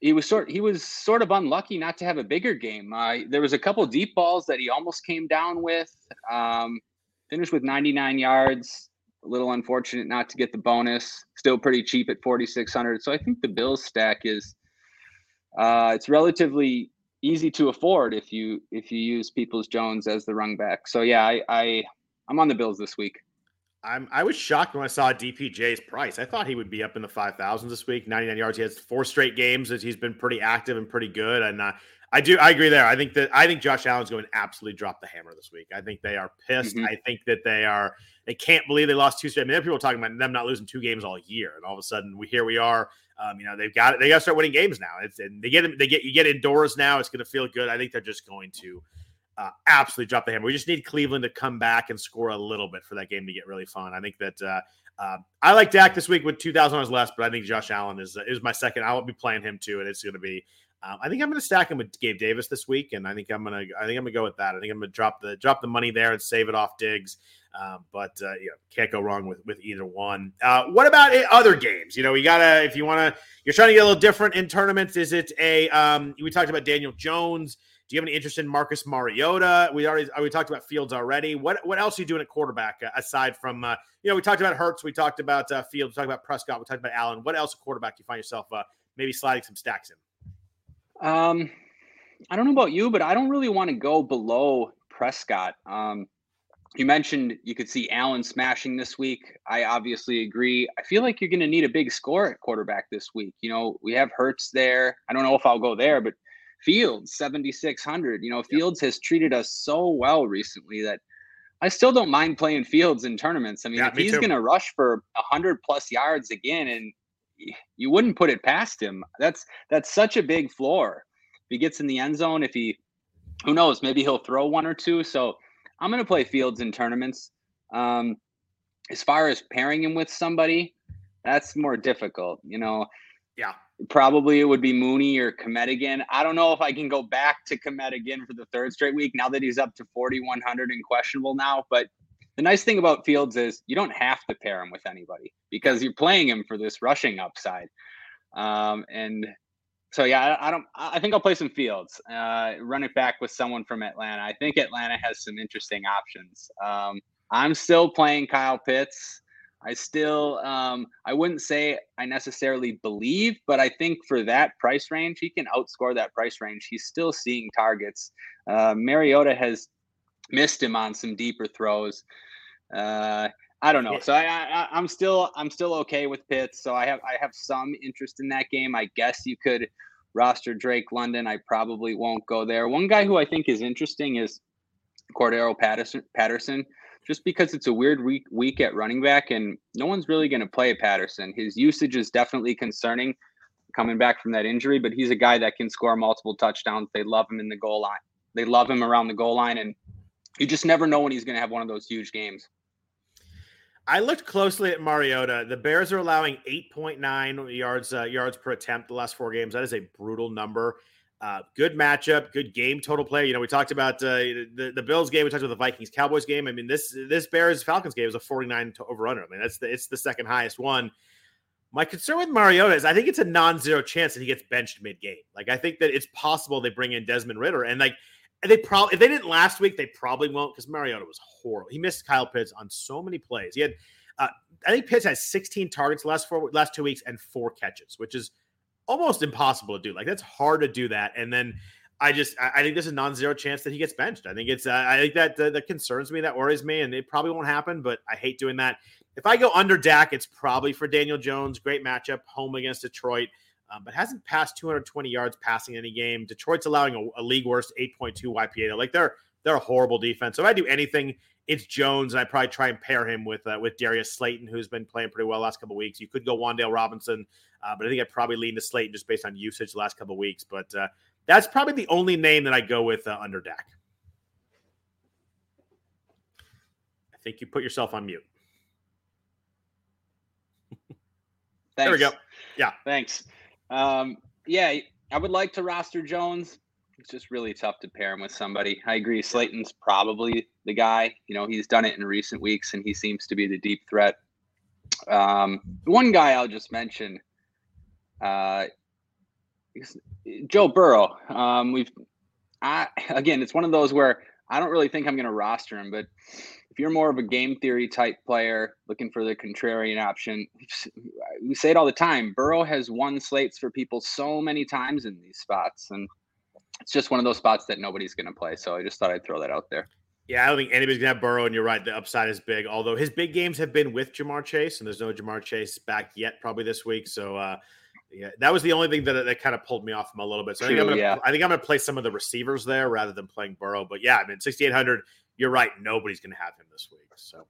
he was sort he was sort of unlucky not to have a bigger game. Uh, there was a couple deep balls that he almost came down with. Um, finished with 99 yards. A little unfortunate not to get the bonus. Still pretty cheap at 4600. So I think the Bills stack is uh, it's relatively easy to afford if you if you use Peoples Jones as the rung back. So yeah, I, I I'm on the Bills this week. I'm I was shocked when I saw DPJ's price. I thought he would be up in the five thousands this week. 99 yards. He has four straight games that he's been pretty active and pretty good. And uh, I do I agree there. I think that I think Josh Allen's going to absolutely drop the hammer this week. I think they are pissed. Mm-hmm. I think that they are they can't believe they lost two straight. I mean, people are talking about them not losing two games all year, and all of a sudden we here we are. Um, you know they've got. They got to start winning games now. It's and they get they get you get indoors now. It's going to feel good. I think they're just going to uh, absolutely drop the hammer. We just need Cleveland to come back and score a little bit for that game to get really fun. I think that uh, uh, I like Dak this week with 2,000 dollars less, but I think Josh Allen is is my second. I will be playing him too, and it's going to be. Um, I think I'm going to stack him with Gabe Davis this week, and I think I'm going to. I think I'm going to go with that. I think I'm going to drop the drop the money there and save it off Diggs. Um, but uh, you know, can't go wrong with with either one. Uh, what about other games? You know, we gotta if you want to, you're trying to get a little different in tournaments. Is it a? Um, we talked about Daniel Jones. Do you have any interest in Marcus Mariota? We already we talked about Fields already. What what else are you doing at quarterback uh, aside from uh, you know we talked about Hurts, we talked about uh, Fields, we talked about Prescott, we talked about Allen. What else at quarterback do you find yourself uh, maybe sliding some stacks in? Um, I don't know about you, but I don't really want to go below Prescott. Um, you mentioned you could see Allen smashing this week. I obviously agree. I feel like you're going to need a big score at quarterback this week. You know, we have Hurts there. I don't know if I'll go there, but Fields 7600. You know, Fields yep. has treated us so well recently that I still don't mind playing Fields in tournaments. I mean, yeah, if me he's going to rush for 100 plus yards again and you wouldn't put it past him. That's that's such a big floor. If he gets in the end zone, if he who knows, maybe he'll throw one or two. So I'm going to play Fields in tournaments. Um, as far as pairing him with somebody, that's more difficult. You know, yeah, probably it would be Mooney or Kmet again. I don't know if I can go back to Kmet again for the third straight week now that he's up to 4,100 and questionable now. But the nice thing about Fields is you don't have to pair him with anybody because you're playing him for this rushing upside. Um, and so, yeah, I, I, don't, I think I'll play some Fields, uh, run it back with someone from Atlanta. I think Atlanta has some interesting options. Um, I'm still playing Kyle Pitts. I still, um, I wouldn't say I necessarily believe, but I think for that price range, he can outscore that price range. He's still seeing targets. Uh, Mariota has missed him on some deeper throws. Uh, I don't know. So I, I, I'm still, I'm still okay with Pitts. So I have, I have some interest in that game. I guess you could roster Drake London. I probably won't go there. One guy who I think is interesting is Cordarrelle Patterson. Patterson just because it's a weird week week at running back and no one's really going to play Patterson. His usage is definitely concerning coming back from that injury, but he's a guy that can score multiple touchdowns. They love him in the goal line. They love him around the goal line and you just never know when he's going to have one of those huge games. I looked closely at Mariota. The Bears are allowing 8.9 yards uh, yards per attempt the last four games. That is a brutal number. Uh, good matchup, good game total play. You know, we talked about uh, the the Bills game. We talked about the Vikings Cowboys game. I mean, this this Bears Falcons game is a 49 to over under. I mean, that's the it's the second highest one. My concern with Mariota is I think it's a non-zero chance that he gets benched mid-game. Like I think that it's possible they bring in Desmond Ridder and like they probably if they didn't last week, they probably won't because Mariota was horrible. He missed Kyle Pitts on so many plays. He had uh, I think Pitts has 16 targets last four last two weeks and four catches, which is almost impossible to do. Like that's hard to do that. And then I just I think there's a non-zero chance that he gets benched. I think it's uh, I think that uh, that concerns me, that worries me, and it probably won't happen. But I hate doing that. If I go under Dak, it's probably for Daniel Jones. Great matchup, home against Detroit, um, but hasn't passed 220 yards passing any game. Detroit's allowing a, a league worst 8.2 YPA. Like they're they're a horrible defense. So if I do anything, it's Jones, and I probably try and pair him with uh, with Darius Slayton, who's been playing pretty well last couple weeks. You could go Wan'Dale Robinson. Uh, but I think I'd probably lean to Slayton just based on usage the last couple weeks. But uh, that's probably the only name that I go with uh, under Dak. I think you put yourself on mute. there we go. Yeah. Thanks. Um, yeah, I would like to roster Jones. It's just really tough to pair him with somebody. I agree. Slayton's probably the guy. You know, he's done it in recent weeks and he seems to be the deep threat. Um, one guy I'll just mention, uh, Joe Burrow. Um, we've, I, again, it's one of those where I don't really think I'm going to roster him, but you're more of a game theory type player looking for the contrarian option, we say it all the time. Burrow has won slates for people so many times in these spots, and it's just one of those spots that nobody's going to play. So I just thought I'd throw that out there. Yeah, I don't think anybody's gonna have Burrow, and you're right. The upside is big. Although his big games have been with Ja'Marr Chase, and there's no Ja'Marr Chase back yet, probably this week. So, uh, yeah, that was the only thing that, that kind of pulled me off him a little bit. So True, I think I'm gonna, yeah. I think I'm gonna play some of the receivers there rather than playing Burrow. But yeah, I mean, 6,800. You're right. Nobody's gonna have him this week. So.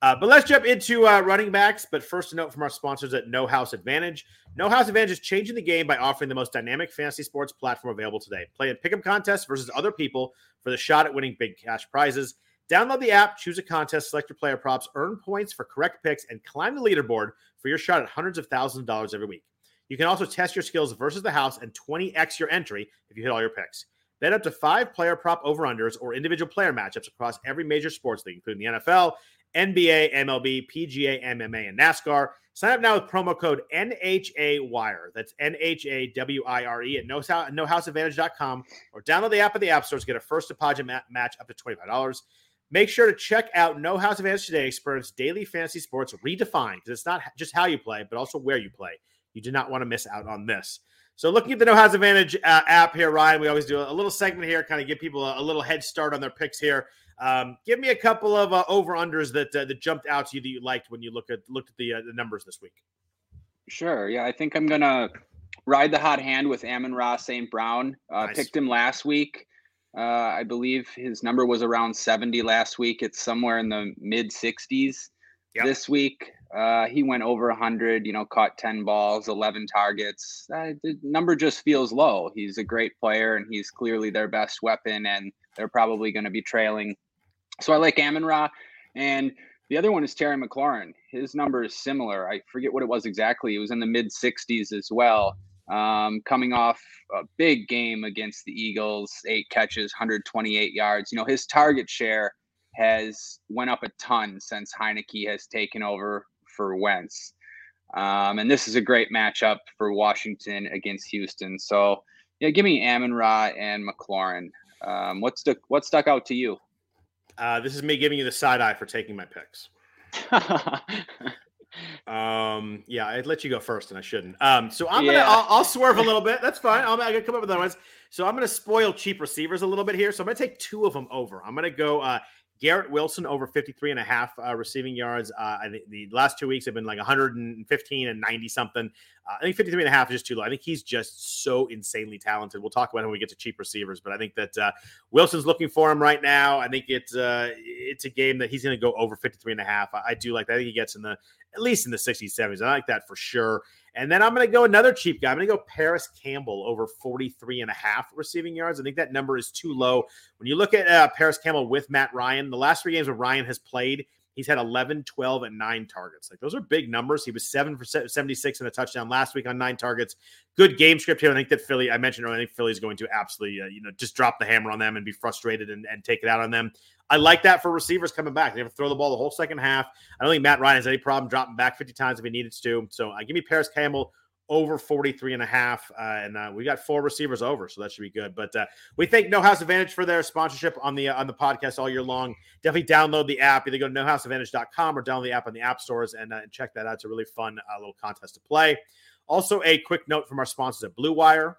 Uh, but let's jump into uh, running backs. But first, a note from our sponsors at No House Advantage. No House Advantage is changing the game by offering the most dynamic fantasy sports platform available today. Play in pick'em contests versus other people for the shot at winning big cash prizes. Download the app, choose a contest, select your player props, earn points for correct picks, and climb the leaderboard for your shot at hundreds of thousands of dollars every week. You can also test your skills versus the house and 20x your entry if you hit all your picks. Bet up to five player prop over unders or individual player matchups across every major sports league, including the NFL, NBA, MLB, PGA, MMA, and NASCAR. Sign up now with promo code NHA Wire. That's N H A W I R E at nohouseadvantage.com or download the app at the App Store to get a first deposit match up to $25. Make sure to check out No House Advantage today. Experience daily fantasy sports redefined because it's not just how you play, but also where you play. You do not want to miss out on this. So, looking at the No House Advantage uh, app here, Ryan, we always do a little segment here, kind of give people a, a little head start on their picks here. Um, give me a couple of uh, over unders that uh, that jumped out to you that you liked when you look at looked at the uh, the numbers this week. Sure. Yeah, I think I'm gonna ride the hot hand with Amon-Ra St. Brown. Uh, nice. Picked him last week. Uh, I believe his number was around 70 last week. It's somewhere in the mid 60s yep. this week. Uh, he went over 100, you know, caught 10 balls, 11 targets. Uh, the number just feels low. He's a great player and he's clearly their best weapon, and they're probably going to be trailing. So I like Amon Ra. And the other one is Terry McLaurin. His number is similar. I forget what it was exactly. It was in the mid 60s as well um, coming off a big game against the Eagles, eight catches, 128 yards. You know, his target share has went up a ton since Heinicke has taken over for Wentz. Um, and this is a great matchup for Washington against Houston. So, yeah, give me Amon Ra and McLaurin. Um, what stuck what stuck out to you? Uh, this is me giving you the side eye for taking my picks. Um, yeah, I'd let you go first, and I shouldn't. Um, so I'm gonna, I'll, I'll, swerve a little bit. That's fine. I'm gonna come up with other ones. So I'm gonna spoil cheap receivers a little bit here. So I'm gonna take two of them over. I'm gonna go uh, Garrett Wilson over 53 and a half uh, receiving yards. Uh, I think the last two weeks have been like 115 and 90 something. Uh, I think 53 and a half is just too low. I think he's just so insanely talented. We'll talk about him when we get to cheap receivers, but I think that uh, Wilson's looking for him right now. I think it's uh, it's a game that he's going to go over 53 and a half. I, I do like that. I think he gets in the at least in the 60s, 70s. I like that for sure. And then I'm going to go another cheap guy. I'm going to go Parris Campbell over 43 and a half receiving yards. I think that number is too low. When you look at uh, Parris Campbell with Matt Ryan, the last three games where Ryan has played, he's had 11, 12, and nine targets. Like those are big numbers. He was seven for 76 and a touchdown last week on nine targets. Good game script here. I think that Philly, I mentioned earlier, I think Philly's going to absolutely, uh, you know, just drop the hammer on them and be frustrated and, and take it out on them. I like that for receivers coming back. They have to throw the ball the whole second half. I don't think Matt Ryan has any problem dropping back 50 times if he needed to. So uh, give me Parris Campbell over 43 and a half. Uh, and uh, we got four receivers over, so that should be good. But uh, we thank No House Advantage for their sponsorship on the uh, on the podcast all year long. Definitely download the app. Either go to nohouseadvantage.com or download the app on the app stores and, uh, and check that out. It's a really fun uh, little contest to play. Also, a quick note from our sponsors at Blue Wire.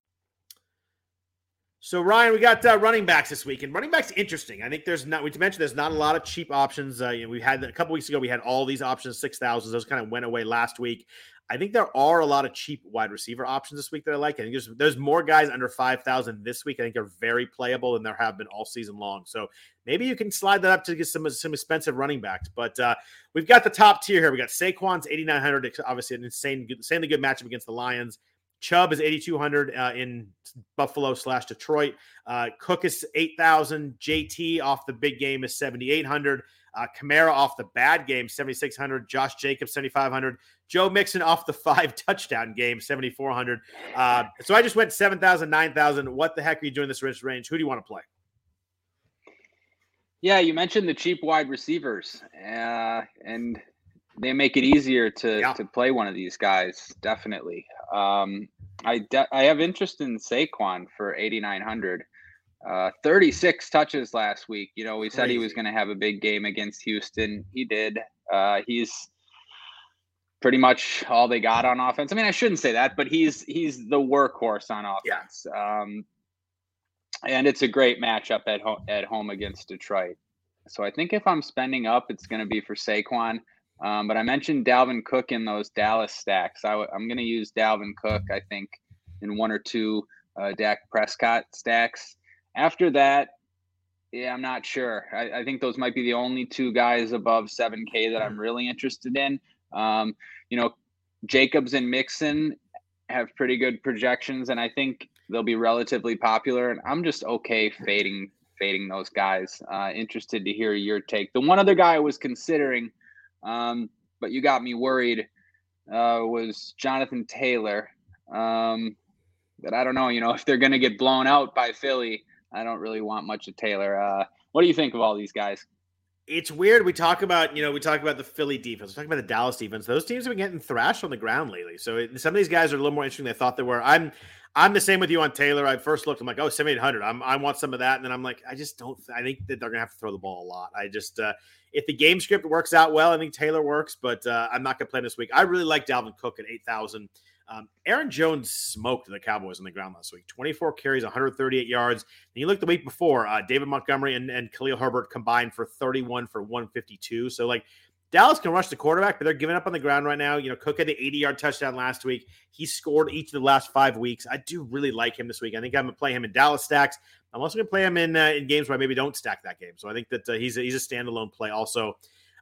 So Ryan, we got uh, running backs this week, and running backs interesting. I think there's not. We mentioned there's not a lot of cheap options. Uh, you know, we had a couple weeks ago. We had all these options, six thousands. Those kind of went away last week. I think there are a lot of cheap wide receiver options this week that I like. I think there's there's more guys under five thousand this week. I think they're very playable, and there have been all season long. So maybe you can slide that up to get some some expensive running backs. But uh, we've got the top tier here. We got Saquon's eighty nine hundred, obviously an insane, insanely good matchup against the Lions. Chubb is 8,200 uh, in Buffalo slash Detroit. Uh, Cook is 8,000. JT off the big game is 7,800. Uh, Kamara off the bad game, 7,600. Josh Jacobs, 7,500. Joe Mixon off the five touchdown game, 7,400. Uh, so I just went 7,000, 9,000. What the heck are you doing this risk range? Who do you want to play? Yeah, you mentioned the cheap wide receivers, uh, and they make it easier to yeah. to play one of these guys. Definitely. Um, I de- I have interest in Saquon for eighty nine hundred. Uh, 36 touches last week. You know, we Crazy. said he was going to have a big game against Houston. He did. Uh, he's pretty much all they got on offense. I mean, I shouldn't say that, but he's he's the workhorse on offense. Yeah. Um, and it's a great matchup at home at home against Detroit. So I think if I'm spending up, it's going to be for Saquon. Um, but I mentioned Dalvin Cook in those Dallas stacks. i w- I'm going to use Dalvin Cook, I think, in one or two uh, Dak Prescott stacks. After that, yeah, I'm not sure. I, I, think those might be the only two guys above 7K that I'm really interested in. Um, you know, Jacobs and Mixon have pretty good projections, and I think they'll be relatively popular. And I'm just okay fading fading those guys. Uh, interested to hear your take. The one other guy I was considering um, but you got me worried. Uh, was Jonathan Taylor. Um, but I don't know. You know, if they're going to get blown out by Philly, I don't really want much of Taylor. Uh, what do you think of all these guys? It's weird. We talk about, you know, we talk about the Philly defense. We talk about the Dallas defense. Those teams have been getting thrashed on the ground lately. So it, some of these guys are a little more interesting than I thought they were. I'm, I'm the same with you on Taylor. I first looked, I'm like, oh, 7,800. I'm, I want some of that. And then I'm like, I just don't, I think that they're going to have to throw the ball a lot. I just, uh, if the game script works out well, I think Taylor works, but uh, I'm not going to play this week. I really like Dalvin Cook at 8,000. Um, Aaron Jones smoked the Cowboys on the ground last week 24 carries, 138 yards. And you look the week before, uh, David Montgomery and, and Khalil Herbert combined for 31 for 152. So, like, Dallas can rush the quarterback, but they're giving up on the ground right now. You know, Cook had the 80 yard touchdown last week. He scored each of the last five weeks. I do really like him this week. I think I'm going to play him in Dallas stacks. I'm also going to play him in uh, in games where I maybe don't stack that game. So I think that uh, he's a, he's a standalone play. Also,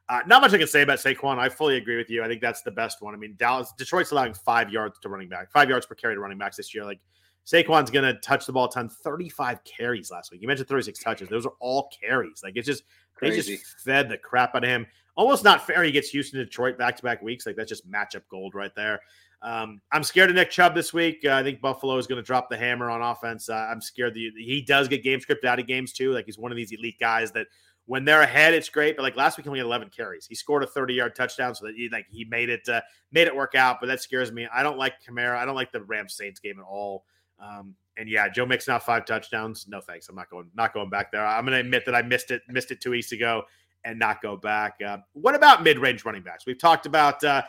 uh, not much I can say about Saquon. I fully agree with you. I think that's the best one. I mean, Dallas Detroit's allowing five yards to running back, five yards per carry to running backs this year. Like Saquon's going to touch the ball a ton. 35 carries last week. You mentioned 36 touches. Those are all carries. Like it's just Crazy. They just fed the crap out of him. Almost not fair. He gets Houston, Detroit back to back weeks. Like that's just matchup gold right there. Um, I'm scared of Nick Chubb this week. Uh, I think Buffalo is going to drop the hammer on offense. Uh, I'm scared that he does get game script out of games too. Like he's one of these elite guys that when they're ahead, it's great. But like last week, he only had 11 carries. He scored a 30 yard touchdown, so that he like he made it uh, made it work out. But that scares me. I don't like Kamara. I don't like the Rams Saints game at all. Um, and yeah, Joe Mixon not five touchdowns. No thanks. I'm not going not going back there. I'm going to admit that I missed it missed it two weeks ago and not go back. Uh, what about mid range running backs? We've talked about. Uh,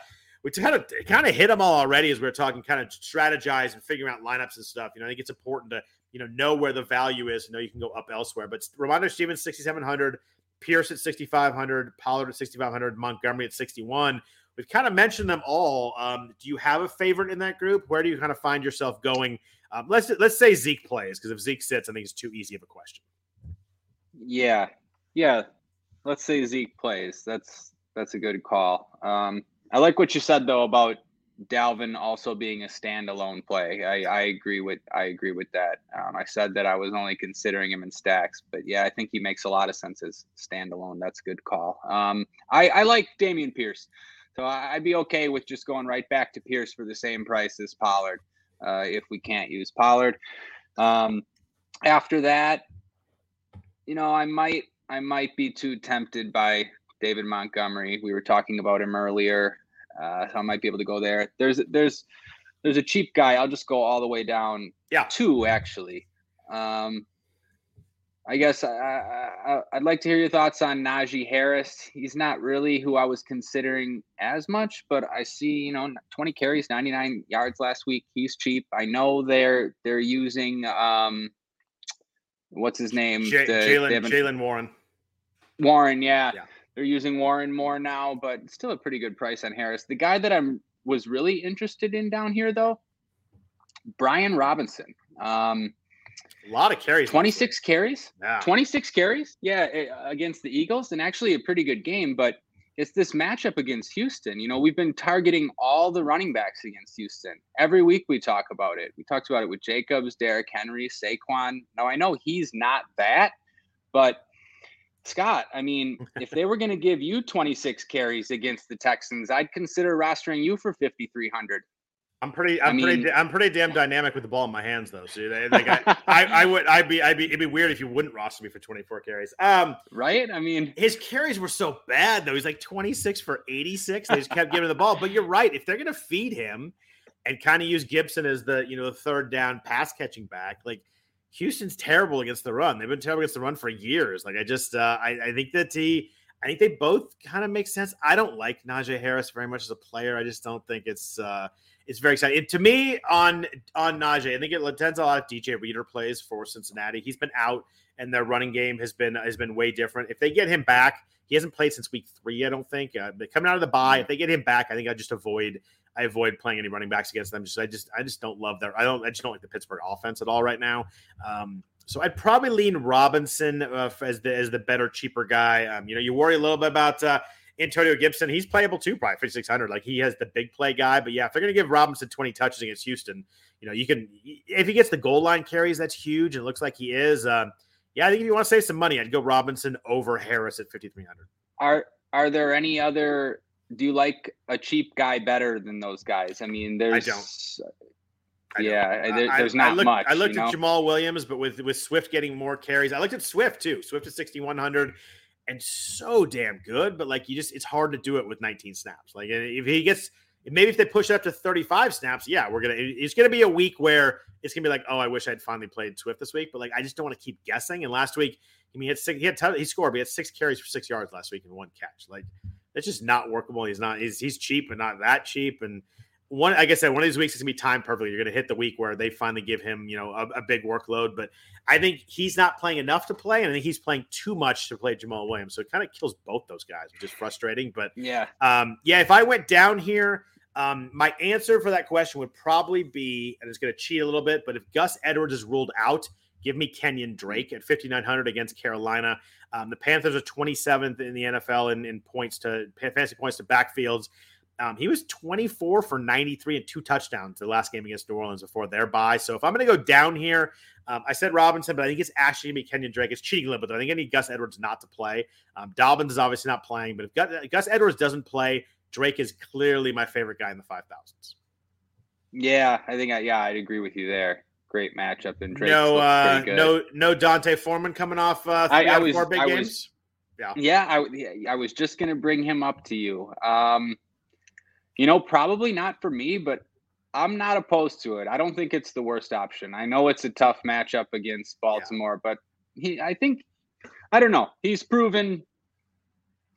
we kind of kind of hit them all already as we are talking, kind of strategize and figuring out lineups and stuff. You know, I think it's important to you know know where the value is. Know you can go up elsewhere. But Rhamondre Stevens, sixty seven hundred, Pierce at sixty five hundred, Pollard at sixty five hundred, Montgomery at sixty one. We've kind of mentioned them all. Um, do you have a favorite in that group? Where do you kind of find yourself going? Um, let's let's say Zeke plays because if Zeke sits, I think it's too easy of a question. Yeah, yeah. Let's say Zeke plays. That's that's a good call. Um, I like what you said though about Dalvin also being a standalone play. I, I agree with I agree with that. Um, I said that I was only considering him in stacks, but yeah, I think he makes a lot of sense as standalone. That's a good call. Um, I, I like Dameon Pierce, so I'd be okay with just going right back to Pierce for the same price as Pollard uh, if we can't use Pollard. Um, after that, you know, I might I might be too tempted by David Montgomery. We were talking about him earlier. Uh, so I might be able to go there. There's there's there's a cheap guy. I'll just go all the way down. Yeah, two actually. Um, I guess I, I, would like to hear your thoughts on Najee Harris. He's not really who I was considering as much, but I see you know 20 carries, 99 yards last week. He's cheap. I know they're they're using um, what's his name? J- Jaylen Jaylen Warren. Warren, yeah. yeah they're using Warren more now, but still a pretty good price on Harris. The guy that I'm was really interested in down here though, Brian Robinson. Um, a lot of carries. 26 carries. Yeah. 26 carries. Yeah, against the Eagles, and actually a pretty good game. But it's this matchup against Houston. You know, we've been targeting all the running backs against Houston. Every week we talk about it. We talked about it with Jacobs, Derrick Henry, Saquon. Now I know he's not that, but Scott, I mean, if they were going to give you 26 carries against the Texans, I'd consider rostering you for 5,300. I'm pretty, I'm I mean, pretty, I'm pretty damn dynamic with the ball in my hands, though. So, like, I, I, I, would, I'd be, I'd be, it'd be weird if you wouldn't roster me for 24 carries. Um, right? I mean, his carries were so bad, though. He's like 26 for 86. They just kept giving the ball. But you're right. If they're going to feed him and kind of use Gibson as the, you know, the third down pass catching back, like Houston's terrible against the run. They've been terrible against the run for years. Like I just, uh, I, I think that he, I think they both kind of make sense. I don't like Najee Harris very much as a player. I just don't think it's, uh, it's very exciting. It, to me, on on Najee, I think it depends a lot of DJ Reader plays for Cincinnati. He's been out, and their running game has been has been way different. If they get him back, he hasn't played since week three. I don't think. Uh, coming out of the bye, if they get him back, I think I just avoid I avoid playing any running backs against them. Just I just I just don't love their I don't I just don't like the Pittsburgh offense at all right now. Um, so I'd probably lean Robinson uh, as the as the better cheaper guy. Um, you know, you worry a little bit about uh, Antonio Gibson. He's playable too, probably fifty six hundred. Like he has the big play guy. But yeah, if they're going to give Robinson twenty touches against Houston, you know, you can if he gets the goal line carries, that's huge. It looks like he is. Um, yeah, I think if you want to save some money, I'd go Robinson over Harris at fifty three hundred. Are are there any other do you like a cheap guy better than those guys? I mean, there's. I don't. I yeah, don't. there, there's not I looked, much. I looked at know? Jamaal Williams, but with with Swift getting more carries, I looked at Swift too. Swift at 6100 and so damn good, but like you just it's hard to do it with 19 snaps. Like if he gets maybe if they push it up to 35 snaps, yeah, we're gonna it's gonna be a week where it's gonna be like, oh, I wish I'd finally played Swift this week, but like I just don't want to keep guessing. And last week, I mean, he had six, he had he scored, but he had six carries for six yards last week and one catch. Like it's just not workable. He's not. He's he's cheap, but not that cheap. And one, like I said, one of these weeks is gonna be timed perfectly. You're gonna hit the week where they finally give him, you know, a, a, big workload. But I think he's not playing enough to play, and I think he's playing too much to play Jamaal Williams. So it kind of kills both those guys, which is frustrating. But yeah, um, yeah. If I went down here, um, my answer for that question would probably be, and it's gonna cheat a little bit, but if Gus Edwards is ruled out, give me Kenyan Drake at 5,900 against Carolina. Um, the Panthers are 27th in the NFL in, in points to fantasy points to backfields. Um, he was 24 for 93 and two touchdowns the last game against New Orleans before their bye. So if I'm going to go down here, um, I said Robinson, but I think it's actually going to be Kenyan Drake. It's cheating a little bit. I think I need Gus Edwards not to play. Um, Dobbins is obviously not playing, but if Gus Edwards doesn't play, Drake is clearly my favorite guy in the 5,000s. Yeah, I think I, yeah, I'd agree with you there. Great matchup and Drake. No, uh, no, no D'Onta Foreman coming off uh, three I, I was, four big I games. Was, yeah, yeah, I, I was just gonna bring him up to you. Um, you know, probably not for me, but I'm not opposed to it. I don't think it's the worst option. I know it's a tough matchup against Baltimore, yeah. but he, I think, I don't know. He's proven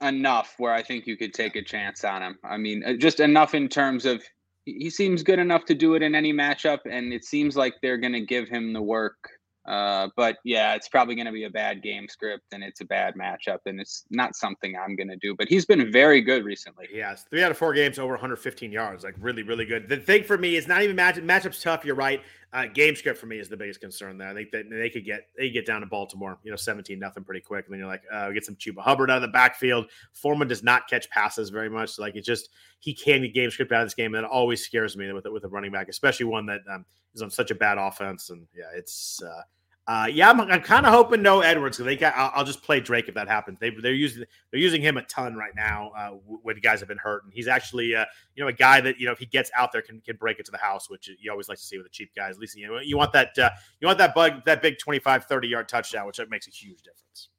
enough where I think you could take a chance on him. I mean, uh, just enough in terms of he seems good enough to do it in any matchup, and it seems like they're going to give him the work uh, but yeah, it's probably going to be a bad game script and it's a bad matchup, and it's not something I'm going to do. But he's been very good recently. Yes, three out of four games over 115 yards, like really, really good. The thing for me is not even match matchups tough. You're right. Uh, game script for me is the biggest concern there. I think that they could get they get down to Baltimore, you know, 17 nothing pretty quick, and then you're like, uh, get some Chuba Hubbard out of the backfield. Foreman does not catch passes very much, so like it's just he can get game script out of this game, and it always scares me with with a running back, especially one that um, is on such a bad offense. And yeah, it's. Uh, uh, yeah, I'm, I'm kind of hoping no Edwards. They got. I'll, I'll, just play Drake if that happens. They, they're using they're using him a ton right now uh, when guys have been hurt, and he's actually uh, you know a guy that you know if he gets out there can can break it to the house, which you always like to see with the cheap guys. At least you know you want that uh, you want that bug that big 25, 30 yard touchdown, which makes a huge difference.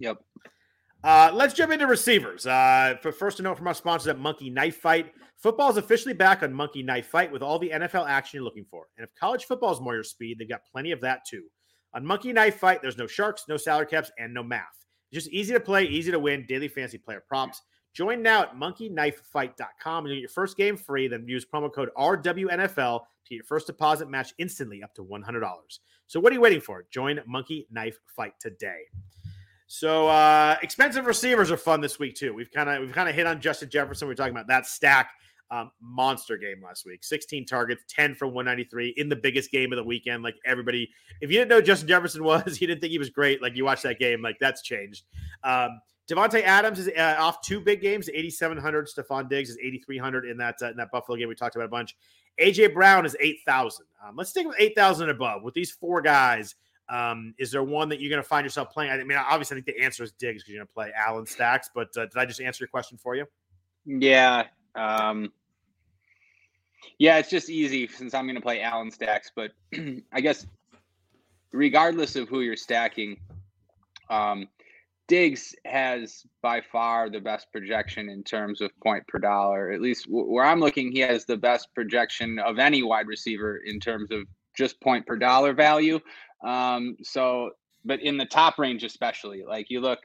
Yep. Uh, let's jump into receivers. Uh, for first to note from our sponsors at Monkey Knife Fight, football is officially back on Monkey Knife Fight with all the NFL action you're looking for. And if college football is more your speed, they've got plenty of that too. On Monkey Knife Fight, there's no sharks, no salary caps, and no math. It's just easy to play, easy to win, daily fantasy player props. Join now at monkeyknifefight.com and get your first game free. Then use promo code RWNFL to get your first deposit match instantly up to $100. So what are you waiting for? Join Monkey Knife Fight today. So uh, expensive receivers are fun this week too. We've kind of we've kind of hit on Justin Jefferson. We are talking about that stack um, monster game last week. 16 targets, 10 from 193 in the biggest game of the weekend. Like everybody, if you didn't know Justin Jefferson was, you didn't think he was great. Like you watched that game, like that's changed. Um, Davante Adams is uh, off two big games, 8,700. Stefon Diggs is 8,300 in that uh, in that Buffalo game we talked about a bunch. AJ Brown is 8,000. Um, let's stick with 8,000 above with these four guys. Um, is there one that you're going to find yourself playing? I mean, obviously, I think the answer is Diggs because you're going to play Allen Stacks. But uh, did I just answer your question for you? Yeah. Um, yeah, it's just easy since I'm going to play Allen Stacks. But I guess regardless of who you're stacking, um, Diggs has by far the best projection in terms of point per dollar. At least where I'm looking, he has the best projection of any wide receiver in terms of just point per dollar value. Um, so, but in the top range, especially, like you look,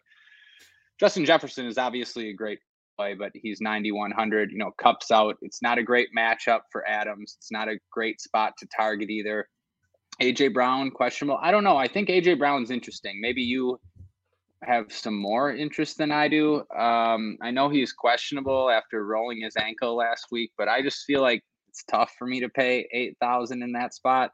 Justin Jefferson is obviously a great play, but he's 9,100. You know, Kupp's out. It's not a great matchup for Adams. It's not a great spot to target either. AJ Brown, questionable. I don't know. I think AJ Brown's interesting. Maybe you have some more interest than I do. Um, I know he's questionable after rolling his ankle last week, but I just feel like it's tough for me to pay 8,000 in that spot.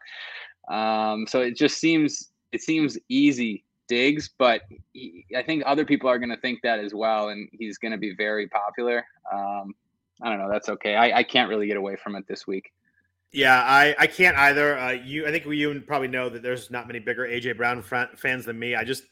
Um, so it just seems it seems easy Diggs, but he, I think other people are going to think that as well, and he's going to be very popular. Um, I don't know. That's okay. I, I, can't really get away from it this week. Yeah, I, I can't either. Uh, you, I think you probably know that there's not many bigger AJ Brown fans than me. I just,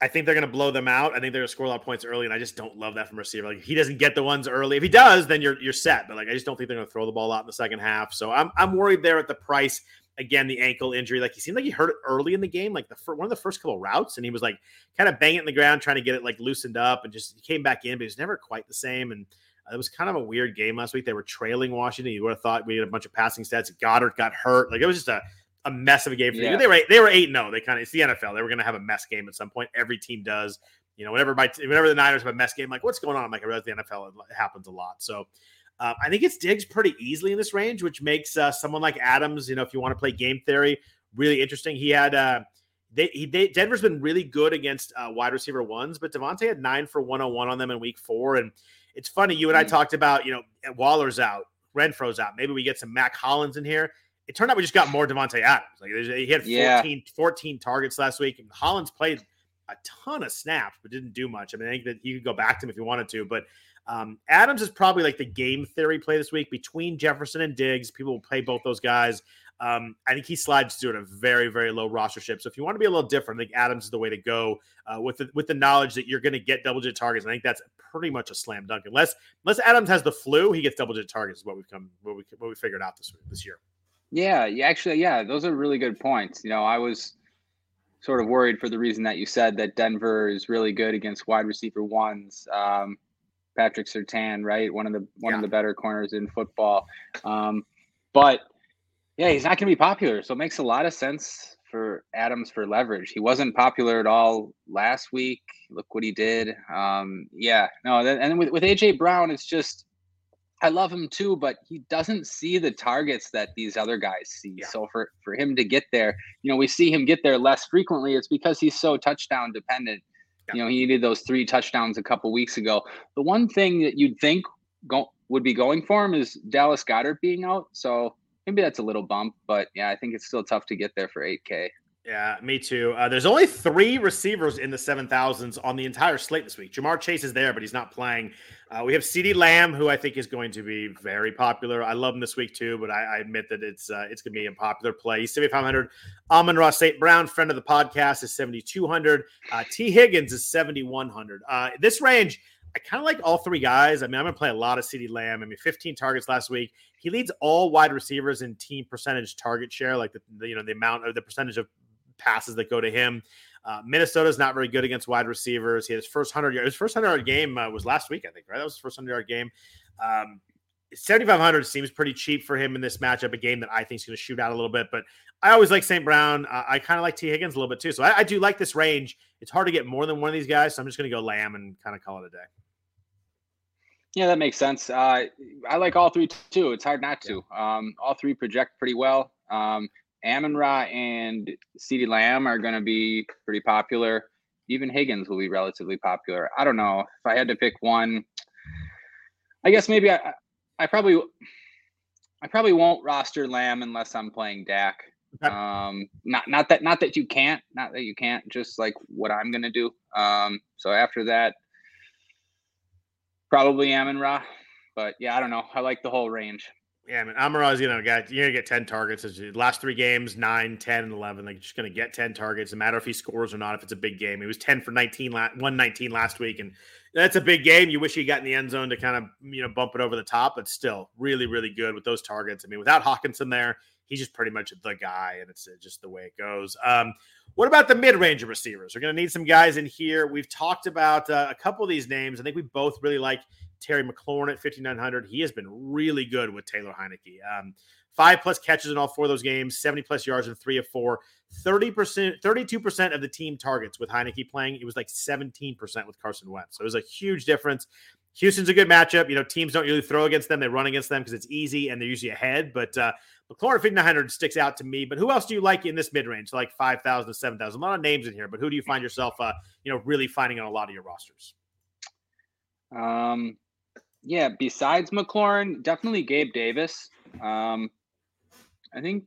I think they're going to blow them out. I think they're going to score a lot of points early, and I just don't love that from receiver. Like he doesn't get the ones early, if he does, then you're you're set. But like I just don't think they're going to throw the ball out in the second half. So I'm I'm worried there at the price again the ankle injury. Like he seemed like he hurt it early in the game, like the fir- one of the first couple routes, and he was like kind of banging it in the ground, trying to get it like loosened up, and just he came back in, but he was never quite the same. And uh, it was kind of a weird game last week. They were trailing Washington. You would have thought we had a bunch of passing stats. Goedert got hurt. Like it was just a, a mess of a game for yeah. you. They were they were eight. No, they kind of it's the NFL. They were going to have a mess game at some point. Every team does. You know, whenever my whenever the Niners have a mess game, like what's going on? I'm like I realize the NFL it happens a lot. So uh, I think it's Diggs pretty easily in this range, which makes uh, someone like Adams, you know, if you want to play game theory, really interesting. He had uh, they, he, they, Denver's been really good against uh, wide receiver ones, but Davante had nine for 101 on them in week four. And it's funny, you and I mm. talked about, you know, Waller's out, Renfrow's out. Maybe we get some Mack Hollins in here. It turned out we just got more Davante Adams. Like he had 14, yeah. 14 targets last week, and Hollins played a ton of snaps, but didn't do much. I mean, I think that you could go back to him if you wanted to, but um, Adams is probably like the game theory play this week between Jefferson and Diggs. People will play both those guys. Um, I think he slides through at a very, very low rostership. So if you want to be a little different, I think Adams is the way to go uh, with the with the knowledge that you're going to get double digit targets. I think that's pretty much a slam dunk. Unless unless Adams has the flu, he gets double digit targets. Is what we've come what we what we figured out this this year. Yeah, yeah, actually, yeah, those are really good points. You know, I was sort of worried for the reason that you said that Denver is really good against wide receiver ones. Um, Patrick Surtain, right? One of the one yeah. of the better corners in football. Um, but yeah, he's not going to be popular, so it makes a lot of sense for Adams for leverage. He wasn't popular at all last week. Look what he did. Um, yeah, no, and with with AJ Brown, it's just I love him too, but he doesn't see the targets that these other guys see. Yeah. So for for him to get there, you know, we see him get there less frequently. It's because he's so touchdown dependent. You know, he needed those three touchdowns a couple weeks ago. The one thing that you'd think go, would be going for him is Dallas Goedert being out. So maybe that's a little bump, but yeah, I think it's still tough to get there for 8K. Yeah, me too. Uh, there's only three receivers in the 7,000s on the entire slate this week. Ja'Marr Chase is there, but he's not playing. Uh, we have CeeDee Lamb, who I think is going to be very popular. I love him this week too, but I, I admit that it's uh, it's going to be a popular play. He's 7,500. Amon-Ra St. Brown, friend of the podcast, is 7,200. Uh, Tee Higgins is 7,100. Uh, this range – I kind of like all three guys. I mean, I'm going to play a lot of CeeDee Lamb. I mean, 15 targets last week. He leads all wide receivers in team percentage target share, like the, the you know the amount of the percentage of passes that go to him. Uh, Minnesota's not very good against wide receivers. He had his first hundred yard. His first hundred yard game uh, was last week, I think. Right, that was his first hundred yard game. Um, 7,500 seems pretty cheap for him in this matchup, a game that I think is going to shoot out a little bit. But I always like St. Brown. Uh, I kind of like Tee Higgins a little bit too. So I, I, do like this range. It's hard to get more than one of these guys. So I'm just going to go Lamb and kind of call it a day. Yeah, that makes sense. Uh, I like all three too. It's hard not to. Um, all three project pretty well. Um, Amon Ra and CeeDee Lamb are going to be pretty popular. Even Higgins will be relatively popular. I don't know if I had to pick one. I guess maybe I, I probably, I probably won't roster Lamb unless I'm playing Dak. Um, not not that not that you can't, not that you can't. Just like what I'm going to do. Um, so after that, probably Amon Ra. But yeah, I don't know. I like the whole range. Yeah, I mean, Amon-Ra's, you know, got you're gonna get 10 targets. Last three games, 9, 10, and 11. Like, just gonna get 10 targets. No matter if he scores or not, if it's a big game. He was 10 for 19, 119 last week. And that's a big game. You wish he got in the end zone to kind of, you know, bump it over the top, but still really, really good with those targets. I mean, without Hockenson there, he's just pretty much the guy, and it's just the way it goes. Um, what about the mid-range receivers? We're going to need some guys in here. We've talked about uh, a couple of these names. I think we both really like Terry McLaurin at 5,900. He has been really good with Taylor Heinicke. Um, five plus catches in all four of those games, 70 plus yards in three of four, 30%, 32% of the team targets with Heinicke playing. It was like 17% with Carson Wentz. So it was a huge difference. Houston's a good matchup. You know, teams don't usually throw against them. They run against them because it's easy and they're usually ahead. But uh, McLaurin 5,900 sticks out to me. But who else do you like in this mid range, like 5,000 to 7,000? A lot of names in here, but who do you find yourself, uh, you know, really finding on a lot of your rosters? Um, yeah, besides McLaurin, definitely Gabe Davis. Um, I think,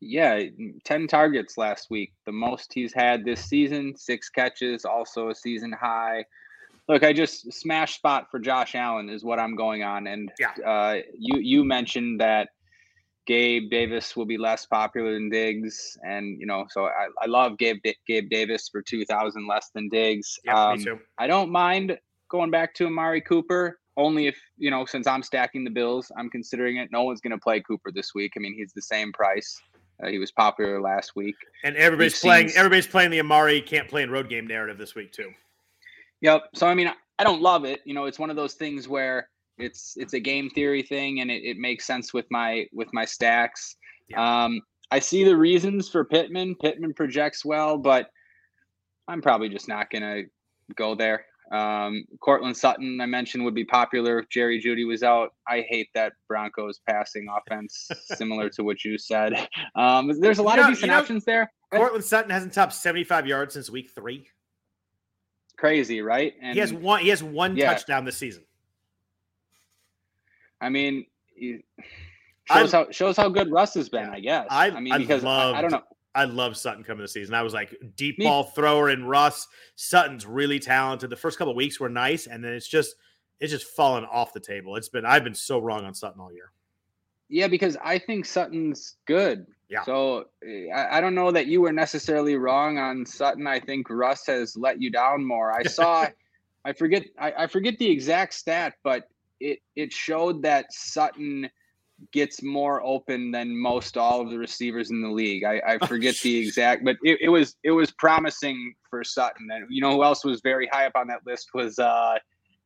yeah, 10 targets last week, the most he's had this season, six catches, also a season high. Look, I just smash spot for Josh Allen is what I'm going on, and yeah. uh, you you mentioned that Gabe Davis will be less popular than Diggs, and you know, so I, I love Gabe Gabe Davis for two thousand less than Diggs. Yeah, um, me too. I don't mind going back to Amari Cooper only if you know since I'm stacking the Bills, I'm considering it. No one's going to play Cooper this week. I mean, he's the same price. Uh, he was popular last week, and everybody's We've playing. Seen... Everybody's playing the Amari can't play in road game narrative this week too. Yep. So I mean, I don't love it. You know, it's one of those things where it's it's a game theory thing, and it, it makes sense with my with my stacks. Yeah. Um, I see the reasons for Pittman. Pittman projects well, but I'm probably just not going to go there. Um, Courtland Sutton, I mentioned, would be popular if Jerry Jeudy was out. I hate that Broncos passing offense, similar to what you said. Um, there's a lot you know, of decent you know, options there. Courtland Sutton hasn't topped 75 yards since week three. Crazy, right? And he has one. He has one yeah. touchdown this season. I mean, shows I, how shows how good Russ has been. I guess. I, I mean, because love. I, I don't know. I love Sutton coming this season. I was like deep Me. ball thrower in Russ. Sutton's really talented. The first couple weeks were nice, and then it's just it's just fallen off the table. It's been I've been so wrong on Sutton all year. Yeah, because I think Sutton's good. Yeah. So eh, I, I don't know that you were necessarily wrong on Sutton. I think Russ has let you down more. I saw, I forget, I, I forget the exact stat, but it it showed that Sutton gets more open than most all of the receivers in the league. I, I forget the exact, but it, it, was it was promising for Sutton. And you know who else was very high up on that list was uh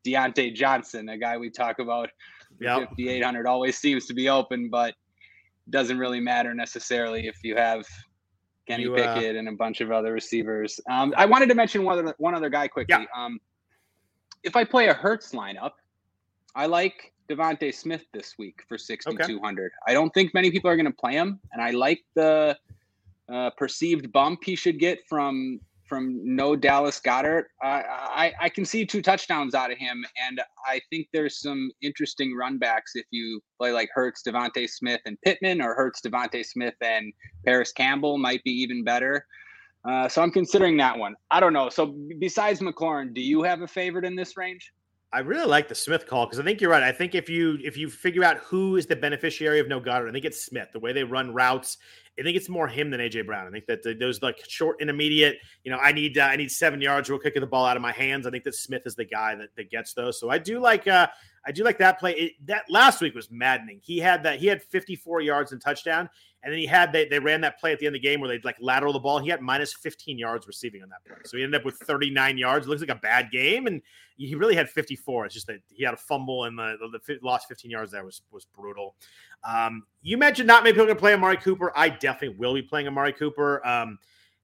Diontae Johnson, a guy we talk about. Yep. 5800 always seems to be open, but doesn't really matter necessarily if you have Kenny you, uh, Pickett and a bunch of other receivers. Um, I wanted to mention one other one other guy quickly. Yeah. Um, if I play a Hurts lineup, I like DeVonta Smith this week for 6,200. Okay. I don't think many people are going to play him, and I like the uh, perceived bump he should get from from no Dallas Goedert. Uh, I I can see two touchdowns out of him, and I think there's some interesting run backs if you play like Hurts, DeVonta Smith, and Pittman, or Hurts, DeVonta Smith, and Parris Campbell might be even better. Uh, so I'm considering that one. I don't know. So besides McLaurin, do you have a favorite in this range? I really like the Smith call because I think you're right. I think if you if you figure out who is the beneficiary of no Goedert, I think it's Smith. The way they run routes, I think it's more him than AJ Brown. I think that the, those like short intermediate, you know, I need uh, I need seven yards real quick of the ball out of my hands. I think that Smith is the guy that, that gets those. So I do like uh I do like that play. It, that last week was maddening. He had that he had 54 yards and touchdown, and then he had they, they ran that play at the end of the game where they like lateral the ball. He had minus 15 yards receiving on that play. So he ended up with 39 yards. It looks like a bad game, and he really had 54. It's just that he had a fumble and the, the, the lost 15 yards there was was brutal. Um, you mentioned not many people to play Amari Cooper. I definitely will be playing Amari Cooper. Um,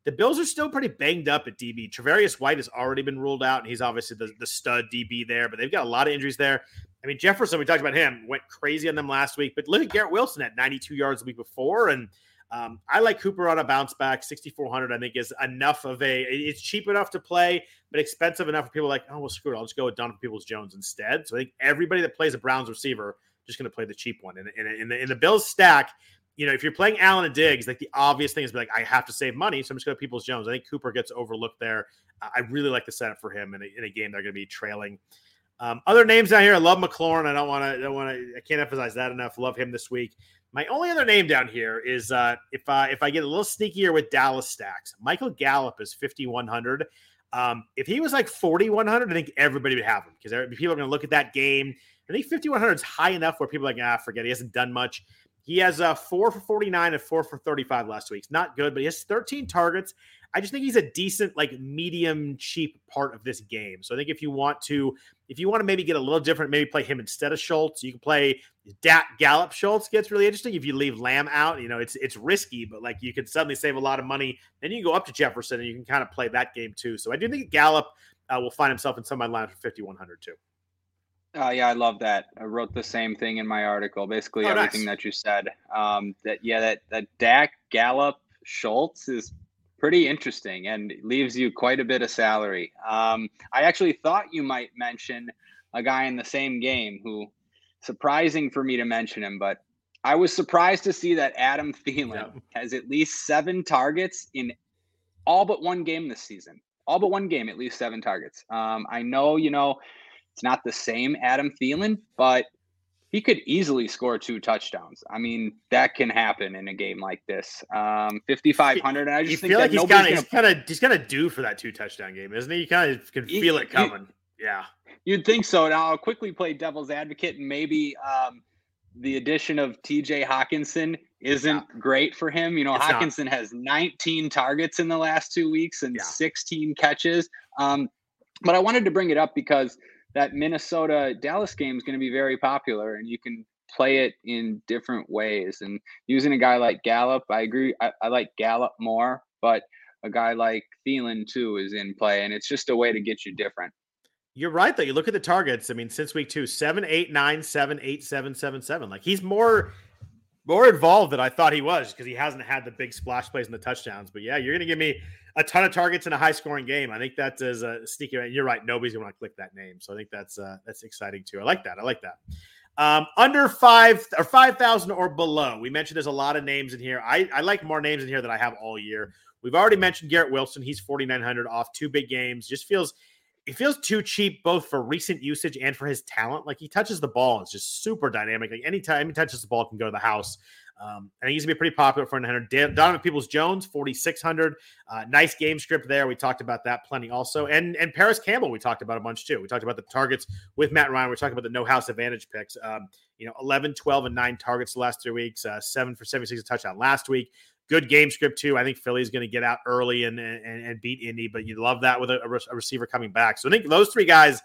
the Bills are still pretty banged up at DB. Tre'Davious White has already been ruled out, and he's obviously the, the stud DB there, but they've got a lot of injuries there. I mean, Jefferson, we talked about him, went crazy on them last week, but look at Garrett Wilson at 92 yards the week before. And um, I like Cooper on a bounce back. 6,400, I think, is enough of a, it's cheap enough to play, but expensive enough for people like, oh, well, screw it. I'll just go with Donovan Peoples Jones instead. So I think everybody that plays a Browns receiver just going to play the cheap one. And in, the, in the Bills stack, you know, if you're playing Allen and Diggs, like the obvious thing is be like, I have to save money. So I'm just going to Peoples Jones. I think Cooper gets overlooked there. I really like the setup for him in a, in a game they're going to be trailing. Um, other names down here, I love McLaurin. I don't want to, don't want to, I can't emphasize that enough. Love him this week. My only other name down here is uh, if uh, if I get a little sneakier with Dallas stacks, Michael Gallup is 5100. Um, if he was like 4100, I think everybody would have him because people are going to look at that game. I think 5100 is high enough where people are like, ah, forget he hasn't done much. He has uh, four for 49 and four for 35 last week. Not good, but he has 13 targets. I just think he's a decent, like medium cheap part of this game. So I think if you want to, if you want to maybe get a little different, maybe play him instead of Schultz. You can play Dak Gallup Schultz gets really interesting. If you leave Lamb out, you know, it's it's risky, but like you could suddenly save a lot of money. Then you go up to Jefferson and you can kind of play that game too. So I do think Gallup uh, will find himself in some of my lines for 5,100 too. Uh, yeah, I love that. I wrote the same thing in my article. Basically, oh, everything nice. that you said. Um, that yeah, that that Dak Gallup Schultz is pretty interesting and leaves you quite a bit of salary. Um, I actually thought you might mention a guy in the same game who surprising for me to mention him, but I was surprised to see that Adam Thielen yeah. has at least seven targets in all but one game this season. All but one game, at least seven targets. Um, I know, you know, it's not the same Adam Thielen, but he could easily score two touchdowns. I mean, that can happen in a game like this. Um, 5,500. And I just feel like he's kind of he's kind of he's kind of due for that two touchdown game, isn't he? You kind of can feel he, it coming. He, yeah, you'd think so. Now I'll quickly play devil's advocate and maybe um, the addition of T.J. Hockenson isn't yeah. great for him. You know, it's Hockenson not. has 19 targets in the last two weeks and yeah. 16 catches. Um, but I wanted to bring it up because that Minnesota Dallas game is going to be very popular, and you can play it in different ways. And using a guy like Gallup, I agree. I, I like Gallup more, but a guy like Thielen too is in play, and it's just a way to get you different. You're right though. You look at the targets. I mean, since week two, seven, eight, nine, seven, eight, seven, seven, seven. Like he's more more involved than I thought he was because he hasn't had the big splash plays and the touchdowns. But yeah, you're going to give me a ton of targets in a high scoring game. I think that is a sneaky. You're right. Nobody's going to click that name, so I think that's uh, that's exciting too. I like that. I like that. Um, under five or 5,000 or below. We mentioned there's a lot of names in here. I, I like more names in here than I have all year. We've already mentioned Garrett Wilson. He's 4,900 off two big games. Just feels it feels too cheap both for recent usage and for his talent. Like he touches the ball, it's just super dynamic. Like anytime he touches the ball, can go to the house. Um, and he's gonna be pretty popular for 900. Donovan Peoples Jones, 4,600. Uh, nice game script there. We talked about that plenty also. And and Parris Campbell, we talked about a bunch too. We talked about the targets with Matt Ryan. We're talking about the no house advantage picks. Um, you know, 11, 12, and nine targets the last three weeks, uh, seven for 76 a touchdown last week good game script too. I think Philly's going to get out early and, and, and beat Indy, but you love that with a, a, receiver coming back. So I think those three guys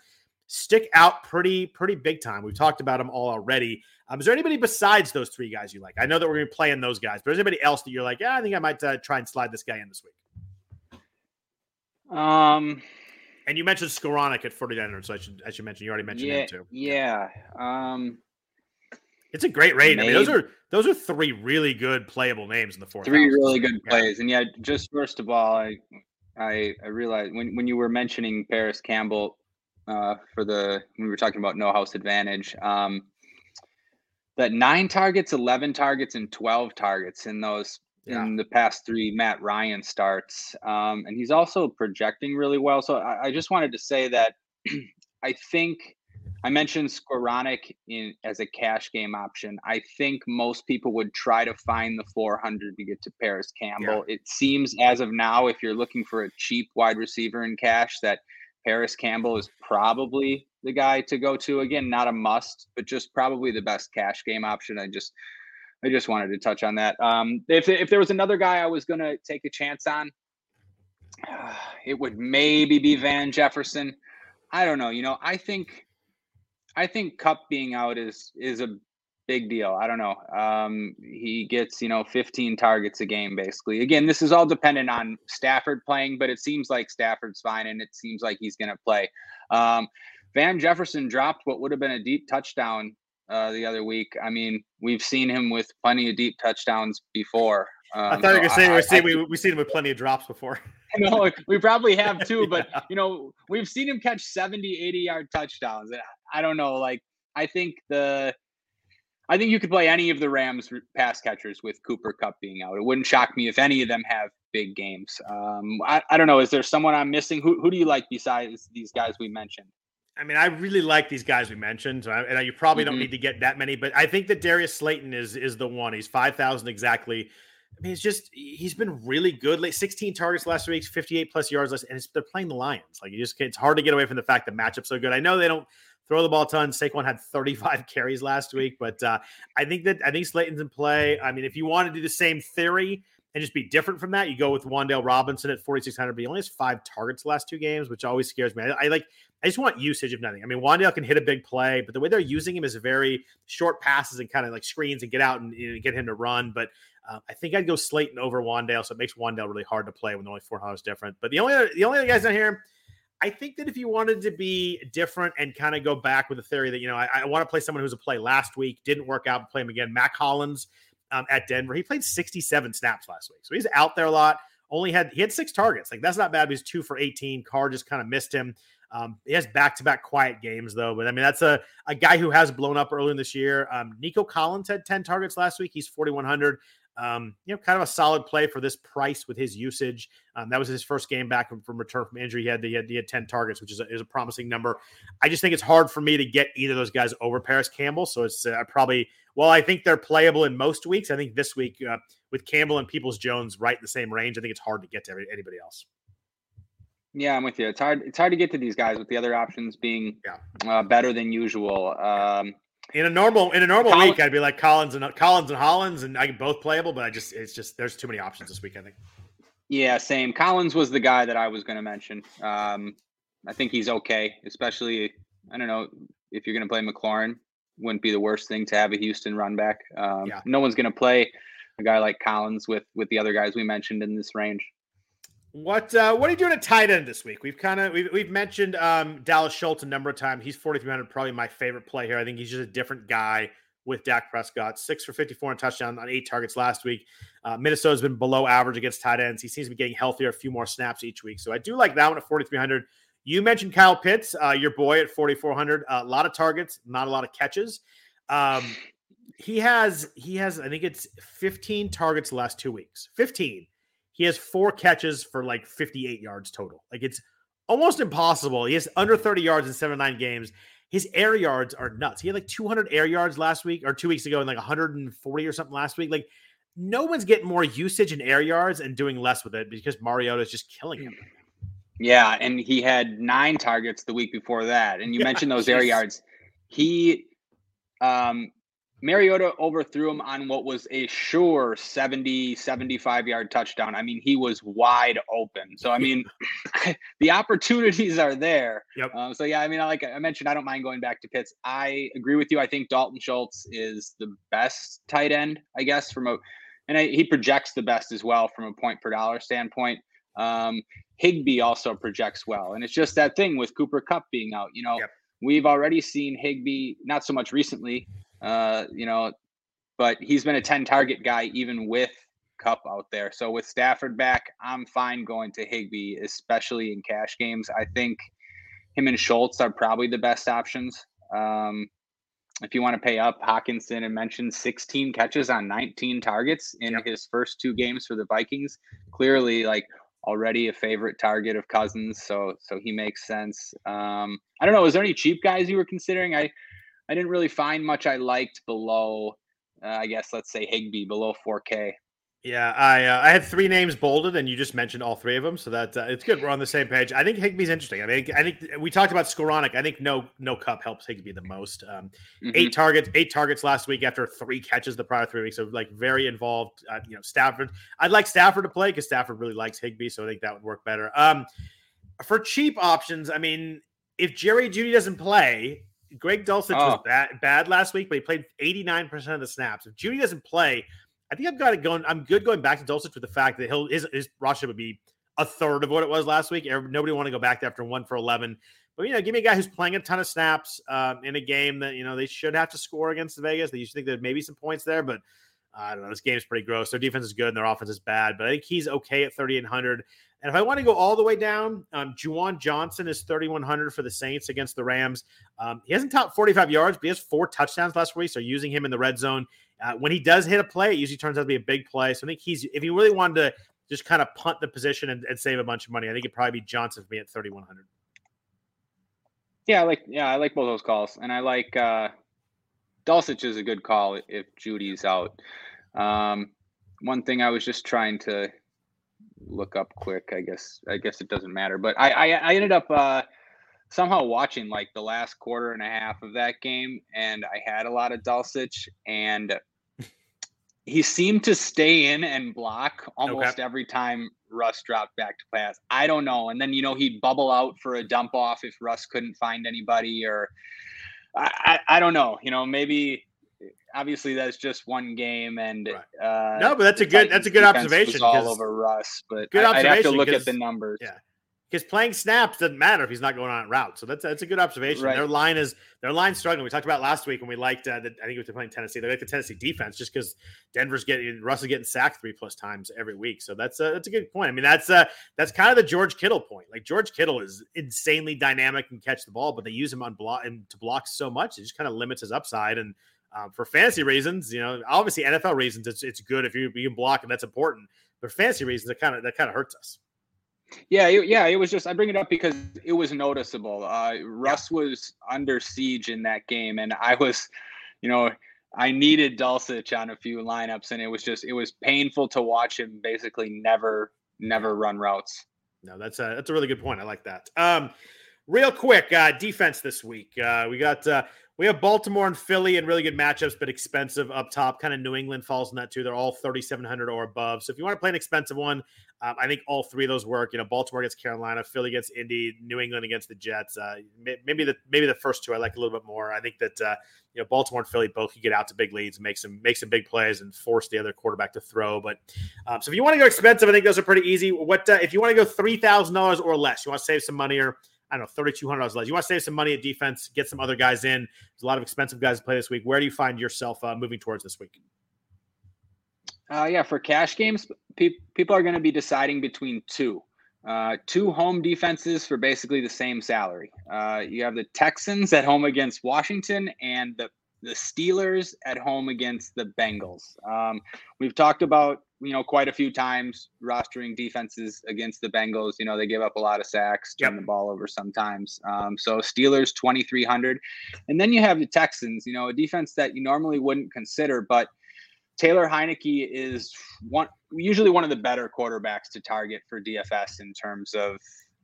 stick out pretty pretty big time. We've talked about them all already. Um, is there anybody besides those three guys you like? I know that we're going to be playing those guys, but is anybody else that you're like, yeah, I think I might uh, try and slide this guy in this week? Um. And you mentioned Skowronek at 4900, so I should, as you mentioned, you already mentioned yeah, him too. Yeah. Um. It's a great rate. I mean, those are those are three really good playable names in the fourth. Three really good plays, and yeah, just first of all, I I, I realized when when you were mentioning Parris Campbell uh, for the when we were talking about no house advantage, um, that nine targets, eleven targets, and twelve targets in those yeah. in the past three Matt Ryan starts, um, and he's also projecting really well. So I, I just wanted to say that I think I mentioned Skowronek in as a cash game option. I think most people would try to find the 400 to get to Parris Campbell. Yeah. It seems as of now, if you're looking for a cheap wide receiver in cash, that Parris Campbell is probably the guy to go to. Again, not a must, but just probably the best cash game option. I just I just wanted to touch on that. Um, if if there was another guy I was going to take a chance on, it would maybe be Van Jefferson. I don't know. You know, I think I think Kupp being out is is a big deal. I don't know. Um, he gets you know 15 targets a game basically. Again, this is all dependent on Stafford playing, but it seems like Stafford's fine, and it seems like he's going to play. Um, Van Jefferson dropped what would have been a deep touchdown uh, the other week. I mean, we've seen him with plenty of deep touchdowns before. Um, I thought you were going to say, we, I, we, we've seen him with plenty of drops before. no, we probably have too, but yeah. you know, we've seen him catch 70, 80 yard touchdowns. I don't know. Like, I think the, I think you could play any of the Rams pass catchers with Cooper Kupp being out. It wouldn't shock me if any of them have big games. Um, I, I don't know. Is there someone I'm missing? Who, who do you like besides these guys we mentioned? I mean, I really like these guys we mentioned, and you probably mm-hmm. don't need to get that many, but I think that Darius Slayton is is the one. He's five thousand exactly. I mean, it's just he's been really good. Like 16 targets last week, 58 plus yards less, and they're playing the Lions. Like you just it's hard to get away from the fact that matchup's so good. I know they don't throw the ball ton. Saquon had 35 carries last week, but uh, I think that I think Slayton's in play. I mean, if you want to do the same theory and just be different from that, you go with Wan'Dale Robinson at 4,600, but he only has five targets last two games, which always scares me. I, I, like, I just want usage of nothing. I mean, Wan'Dale can hit a big play, but the way they're using him is very short passes and kind of like screens and get out and you know, get him to run. But uh, I think I'd go Slayton over Wan'Dale, so it makes Wan'Dale really hard to play when the only four dollars different. But the only other, the only other guys down here I think that if you wanted to be different and kind of go back with the theory that, you know, I, I want to play someone who's a play last week, didn't work out, play him again. Mack Hollins um, at Denver, he played 67 snaps last week. So he's out there a lot. Only had, he had six targets. Like that's not bad. He's two for 18. Carr just kind of missed him. Um, he has back to back quiet games, though. But I mean, that's a, a guy who has blown up early in this year. Um, Nico Collins had 10 targets last week. He's 4,100. Um, you know, kind of a solid play for this price with his usage. Um, that was his first game back from, from return from injury. He had, he had, he had 10 targets, which is a, is a promising number. I just think it's hard for me to get either of those guys over Parris Campbell. So it's uh, probably, well, I think they're playable in most weeks. I think this week uh, with Campbell and Peoples Jones right in the same range, I think it's hard to get to anybody else. Yeah, I'm with you. It's hard. It's hard to get to these guys with the other options being yeah. uh, better than usual. Um, in a normal in a normal Collins, week, I'd be like Collins and Collins and Hollins, and I can both playable. But I just it's just there's too many options this week. I think. Yeah, same. Collins was the guy that I was going to mention. Um, I think he's okay, especially I don't know if you're going to play McLaurin. Wouldn't be the worst thing to have a Houston run back. Um, yeah. No one's going to play a guy like Collins with with the other guys we mentioned in this range. What uh, what are you doing at tight end this week? We've kind of we've, we've mentioned um, Dalton Schultz a number of times. He's 4,300, probably my favorite play here. I think he's just a different guy with Dak Prescott. Six for 54 and touchdown on eight targets last week. Uh, Minnesota's been below average against tight ends. He seems to be getting healthier, a few more snaps each week. So I do like that one at 4,300. You mentioned Kyle Pitts, uh, your boy at 4,400. A lot of targets, not a lot of catches. Um, he has he has I think it's 15 targets last two weeks. 15. He has four catches for like 58 yards total. Like it's almost impossible. He has under 30 yards in seven nine games. His air yards are nuts. He had like 200 air yards last week or two weeks ago, and like 140 or something last week. Like no one's getting more usage in air yards and doing less with it because Mariota is just killing him. Yeah, and he had nine targets the week before that. And you yeah, mentioned those geez. air yards. He um Mariota overthrew him on what was a sure 70, 75 yard touchdown. I mean, he was wide open. So, I mean, the opportunities are there. Yep. Um, so, yeah, I mean, like I mentioned, I don't mind going back to Pitts. I agree with you. I think Dalton Schultz is the best tight end, I guess, from a, and I, he projects the best as well from a point per dollar standpoint. Um, Higbee also projects well. And it's just that thing with Cooper Kupp being out. You know, yep. we've already seen Higbee, not so much recently, uh, you know, but he's been a 10 target guy even with Kupp out there. So with Stafford back, I'm fine going to Higbee, especially in cash games. I think him and Schultz are probably the best options. Um, if you want to pay up, Hockenson and mentioned 16 catches on 19 targets in yep. his first two games for the Vikings. Clearly, like already a favorite target of Cousins, so so he makes sense. Um, I don't know. Was there any cheap guys you were considering? I I didn't really find much I liked below, uh, I guess, let's say Higbee below 4K. Yeah, I uh, I had three names bolded, and you just mentioned all three of them, so that uh, it's good. We're on the same page. I think Higbee's interesting. I think I think we talked about Skowronek. I think no no Kupp helps Higbee the most. Um, mm-hmm. Eight targets, eight targets last week after three catches the prior three weeks. So like very involved. Uh, you know, Stafford. I'd like Stafford to play because Stafford really likes Higbee, so I think that would work better. Um, for cheap options, I mean, if Jerry Jeudy doesn't play, Greg Dulcich oh. was bad, bad last week, but he played 89% of the snaps. If Jeudy doesn't play, I think I've got it going. I'm good going back to Dulcich with the fact that he'll his, his roster would be a third of what it was last week. Nobody want to go back after one for 11. But, you know, give me a guy who's playing a ton of snaps um, in a game that, you know, they should have to score against Vegas. They used to think there may be some points there, but I don't know. This game's pretty gross. Their defense is good and their offense is bad, but I think he's okay at 3,800. And if I want to go all the way down, um, Juwan Johnson is 3,100 for the Saints against the Rams. Um, he hasn't topped 45 yards, but he has four touchdowns last week. So using him in the red zone. Uh, when he does hit a play, it usually turns out to be a big play. So I think he's, if he really wanted to just kind of punt the position and, and save a bunch of money, I think it'd probably be Johnson for me at 3,100. Yeah, I like yeah, I like both those calls, and I like uh, Dulcich is a good call if Jeudy's out. Um, one thing I was just trying to look up quick. I guess I guess it doesn't matter. But I I, I ended up uh, somehow watching like the last quarter and a half of that game, and I had a lot of Dulcich, and he seemed to stay in and block almost okay. every time Russ dropped back to pass. I don't know, and then you know he'd bubble out for a dump off if Russ couldn't find anybody, or I I, I don't know. You know maybe obviously that's just one game, and right. uh, no, but that's a good that's a good observation. all over Russ, but good I, I'd have to look at the numbers. Yeah, because playing snaps doesn't matter if he's not going on route. So that's that's a good observation. Right. Their line is their line struggling. We talked about last week when we liked. Uh, the, I think it was playing Tennessee. They like the Tennessee defense just because Denver's getting Russ is getting sacked three plus times every week. So that's a, that's a good point. I mean that's uh that's kind of the George Kittle point. Like George Kittle is insanely dynamic and catch the ball, but they use him on block and to block so much it just kind of limits his upside and um, for fantasy reasons, you know, obviously NFL reasons, it's it's good if you, you can block and that's important. But fantasy reasons, it kind of that kind of hurts us. Yeah, it, yeah, it was just I bring it up because it was noticeable. Uh, Russ yeah. was under siege in that game, and I was, you know, I needed Dulcich on a few lineups, and it was just it was painful to watch him basically never never run routes. No, that's a that's a really good point. I like that. Um, real quick, uh, defense this week. Uh, we got uh, we have Baltimore and Philly and really good matchups, but expensive up top. Kind of New England falls in that too. They're all 3,700 or above. So if you want to play an expensive one, um, I think all three of those work. You know, Baltimore against Carolina, Philly against Indy, New England against the Jets. Uh, maybe the maybe the first two I like a little bit more. I think that uh, you know Baltimore and Philly both can get out to big leads, make some make some big plays, and force the other quarterback to throw. But um, so if you want to go expensive, I think those are pretty easy. What uh, if you want to go three thousand dollars or less? You want to save some money or I don't know, thirty-two hundred dollars less. You want to save some money at defense, get some other guys in. There's a lot of expensive guys to play this week. Where do you find yourself uh, moving towards this week? Uh, yeah, for cash games, pe- people are going to be deciding between two. Uh, two home defenses for basically the same salary. Uh, you have the Texans at home against Washington and the the Steelers at home against the Bengals. Um, we've talked about you know quite a few times rostering defenses against the Bengals. You know they give up a lot of sacks, turn yep. the ball over sometimes. Um, so Steelers twenty three hundred, and then you have the Texans. You know a defense that you normally wouldn't consider, but Taylor Heinicke is one usually one of the better quarterbacks to target for DFS in terms of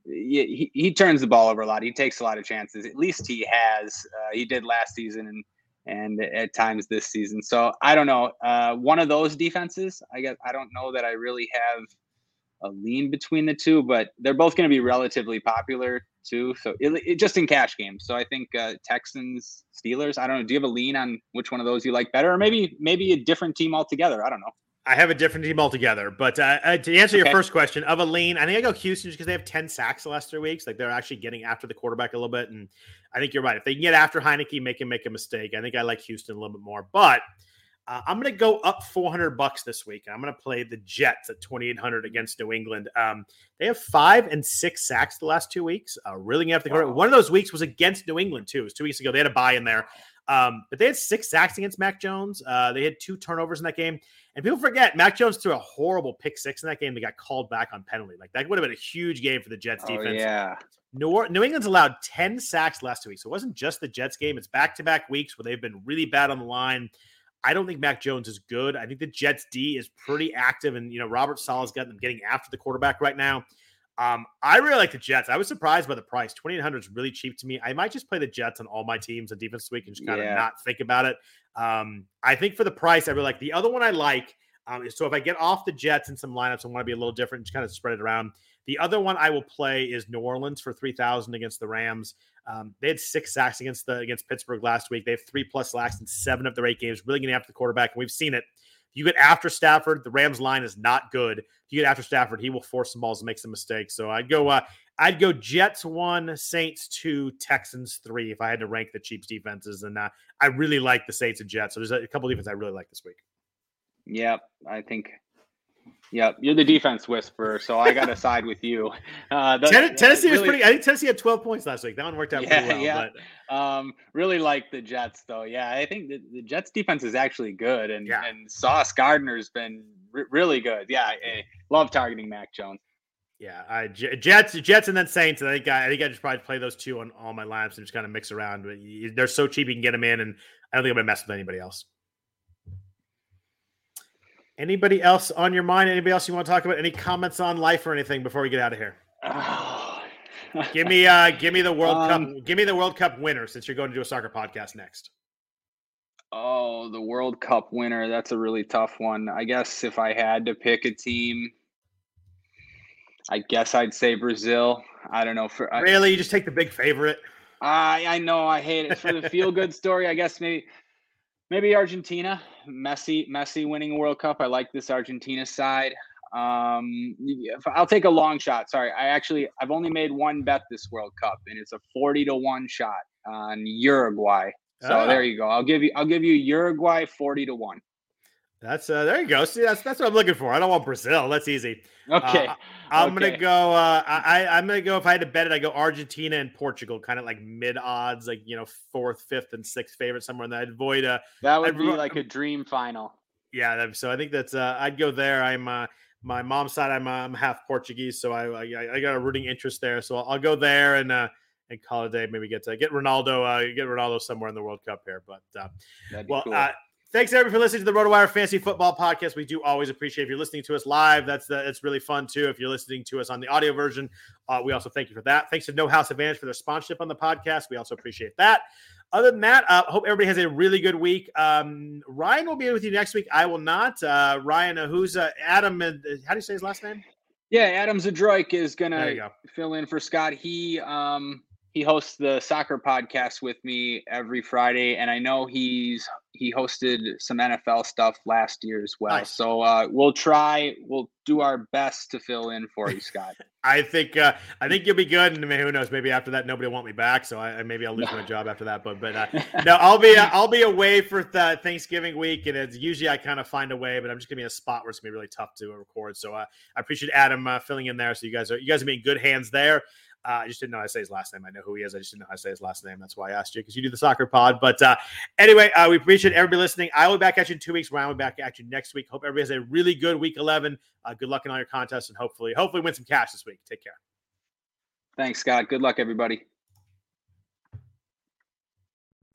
he, he turns the ball over a lot. He takes a lot of chances. At least he has. Uh, he did last season and and at times this season. So I don't know. Uh, one of those defenses. I guess I don't know that I really have a lean between the two, but they're both going to be relatively popular too. So it, it, just in cash games. So I think uh, Texans, Steelers. I don't know. Do you have a lean on which one of those you like better, or maybe maybe a different team altogether? I don't know. I have a different team altogether. But uh, uh to answer okay. your first question, of a lean, I think I go Houston just because they have 10 sacks the last three weeks. Like they're actually getting after the quarterback a little bit. And I think you're right. If they can get after Heinicke, make him make a mistake. I think I like Houston a little bit more. But uh, I'm going to go up 400 bucks this week. I'm going to play the Jets at 2,800 against New England. Um, they have five and six sacks the last two weeks. Uh, really after the quarterback. One of those weeks was against New England too. It was two weeks ago. They had a buy in there. Um, but they had six sacks against Mac Jones. Uh, they had two turnovers in that game. And people forget Mac Jones threw a horrible pick six in that game. They got called back on penalty. Like that would have been a huge game for the Jets oh, defense. Yeah. New, New England's allowed 10 sacks last two weeks. So it wasn't just the Jets game. It's back to back weeks where they've been really bad on the line. I don't think Mac Jones is good. I think the Jets D is pretty active, and you know Robert Saleh's got them getting after the quarterback right now. Um, I really like the Jets. I was surprised by the price. Twenty eight hundred is really cheap to me. I might just play the Jets on all my teams on defense this week and just kind yeah. of not think about it. Um, I think for the price, I really like the other one. I like um, so if I get off the Jets in some lineups, I want to be a little different, just kind of spread it around. The other one I will play is New Orleans for three thousand against the Rams. Um, they had six sacks against the against Pittsburgh last week. They have three plus sacks in seven of their eight games. Really getting after the quarterback, and we've seen it. If you get after Stafford, the Rams line is not good. If you get after Stafford, he will force some balls and make some mistakes. So I'd go, uh, I'd go Jets one, Saints two, Texans three. If I had to rank the Chiefs defenses, and uh, I really like the Saints and Jets. So there's a, a couple defenses I really like this week. Yeah, I think. Yep, you're the defense whisperer, so I got to side with you. Uh, the, Tennessee really, was pretty. I think Tennessee had 12 points last week. That one worked out yeah, pretty well. Yeah. But. Um, really like the Jets, though. Yeah, I think the, the Jets defense is actually good, and yeah. and Sauce Gardner's been r- really good. Yeah, I love targeting Mac Jones. Yeah, I, Jets, Jets, and then Saints. I think I, I think I just probably play those two on all my lineups and just kind of mix around. They're so cheap you can get them in, and I don't think I'm gonna mess with anybody else. Anybody else on your mind? Anybody else you want to talk about? Any comments on life or anything before we get out of here? give me uh give me the World um, Cup give me the World Cup winner since you're going to do a soccer podcast next. Oh, the World Cup winner. That's a really tough one. I guess if I had to pick a team, I guess I'd say Brazil. I don't know for Really, you just take the big favorite? I I know I hate it. For the feel good story, I guess maybe maybe Argentina. Messi, Messi winning a World Cup. I like this Argentina side. Um, I'll take a long shot. Sorry, I actually I've only made one bet this World Cup, and it's a forty to one shot on Uruguay. So oh. there you go. I'll give you I'll give you Uruguay forty to one. That's uh, there you go. See, that's that's what I'm looking for. I don't want Brazil. That's easy. Okay. Uh, I'm okay. gonna go. Uh, I I'm gonna go. If I had to bet it, I go Argentina and Portugal, kind of like mid odds, like you know fourth, fifth, and sixth favorite somewhere in that. I'd avoid a. That would I'd, be like a dream final. Yeah. So I think that's. Uh, I'd go there. I'm. Uh, my mom's side. I'm. Uh, I'm half Portuguese, so I, I. I got a rooting interest there. So I'll, I'll go there and. uh and call it a day. Maybe get to get Ronaldo, uh, get Ronaldo somewhere in the World Cup here. But uh, well, cool. uh, Thanks everybody for listening to the RotoWire Fantasy Football Podcast. We do always appreciate if you're listening to us live. That's the, it's really fun too. If you're listening to us on the audio version, uh, we also thank you for that. Thanks to No House Advantage for their sponsorship on the podcast. We also appreciate that. Other than that, I uh, hope everybody has a really good week. Um, Ryan will be with you next week. I will not. Uh, Ryan, uh, who's uh, Adam? Uh, how do you say his last name? Yeah, Adam Zadroik is gonna go. fill in for Scott. He um, he hosts the soccer podcast with me every Friday, and I know he's he hosted some NFL stuff last year as well. Nice. So uh, we'll try, we'll do our best to fill in for you, Scott. I think uh, I think you'll be good, and who knows? Maybe after that, nobody will want me back, so I, maybe I'll lose my job after that. But but uh, no, I'll be uh, I'll be away for th- Thanksgiving week, and it's usually I kind of find a way, but I'm just gonna be in a spot where it's gonna be really tough to record. So uh, I appreciate Adam uh, filling in there. So you guys are you guys are being good hands there. Uh, I just didn't know how to say his last name. I know who he is. I just didn't know how to say his last name. That's why I asked you because you do the soccer pod. But uh, anyway, uh, we appreciate everybody listening. I will be back at you in two weeks. Ryan will be back at you next week. Hope everybody has a really good week 11. Uh, good luck in all your contests and hopefully, hopefully win some cash this week. Take care. Thanks, Scott. Good luck, everybody.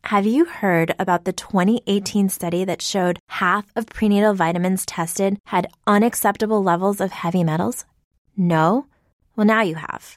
Have you heard about the 2018 study that showed half of prenatal vitamins tested had unacceptable levels of heavy metals? No? Well, now you have.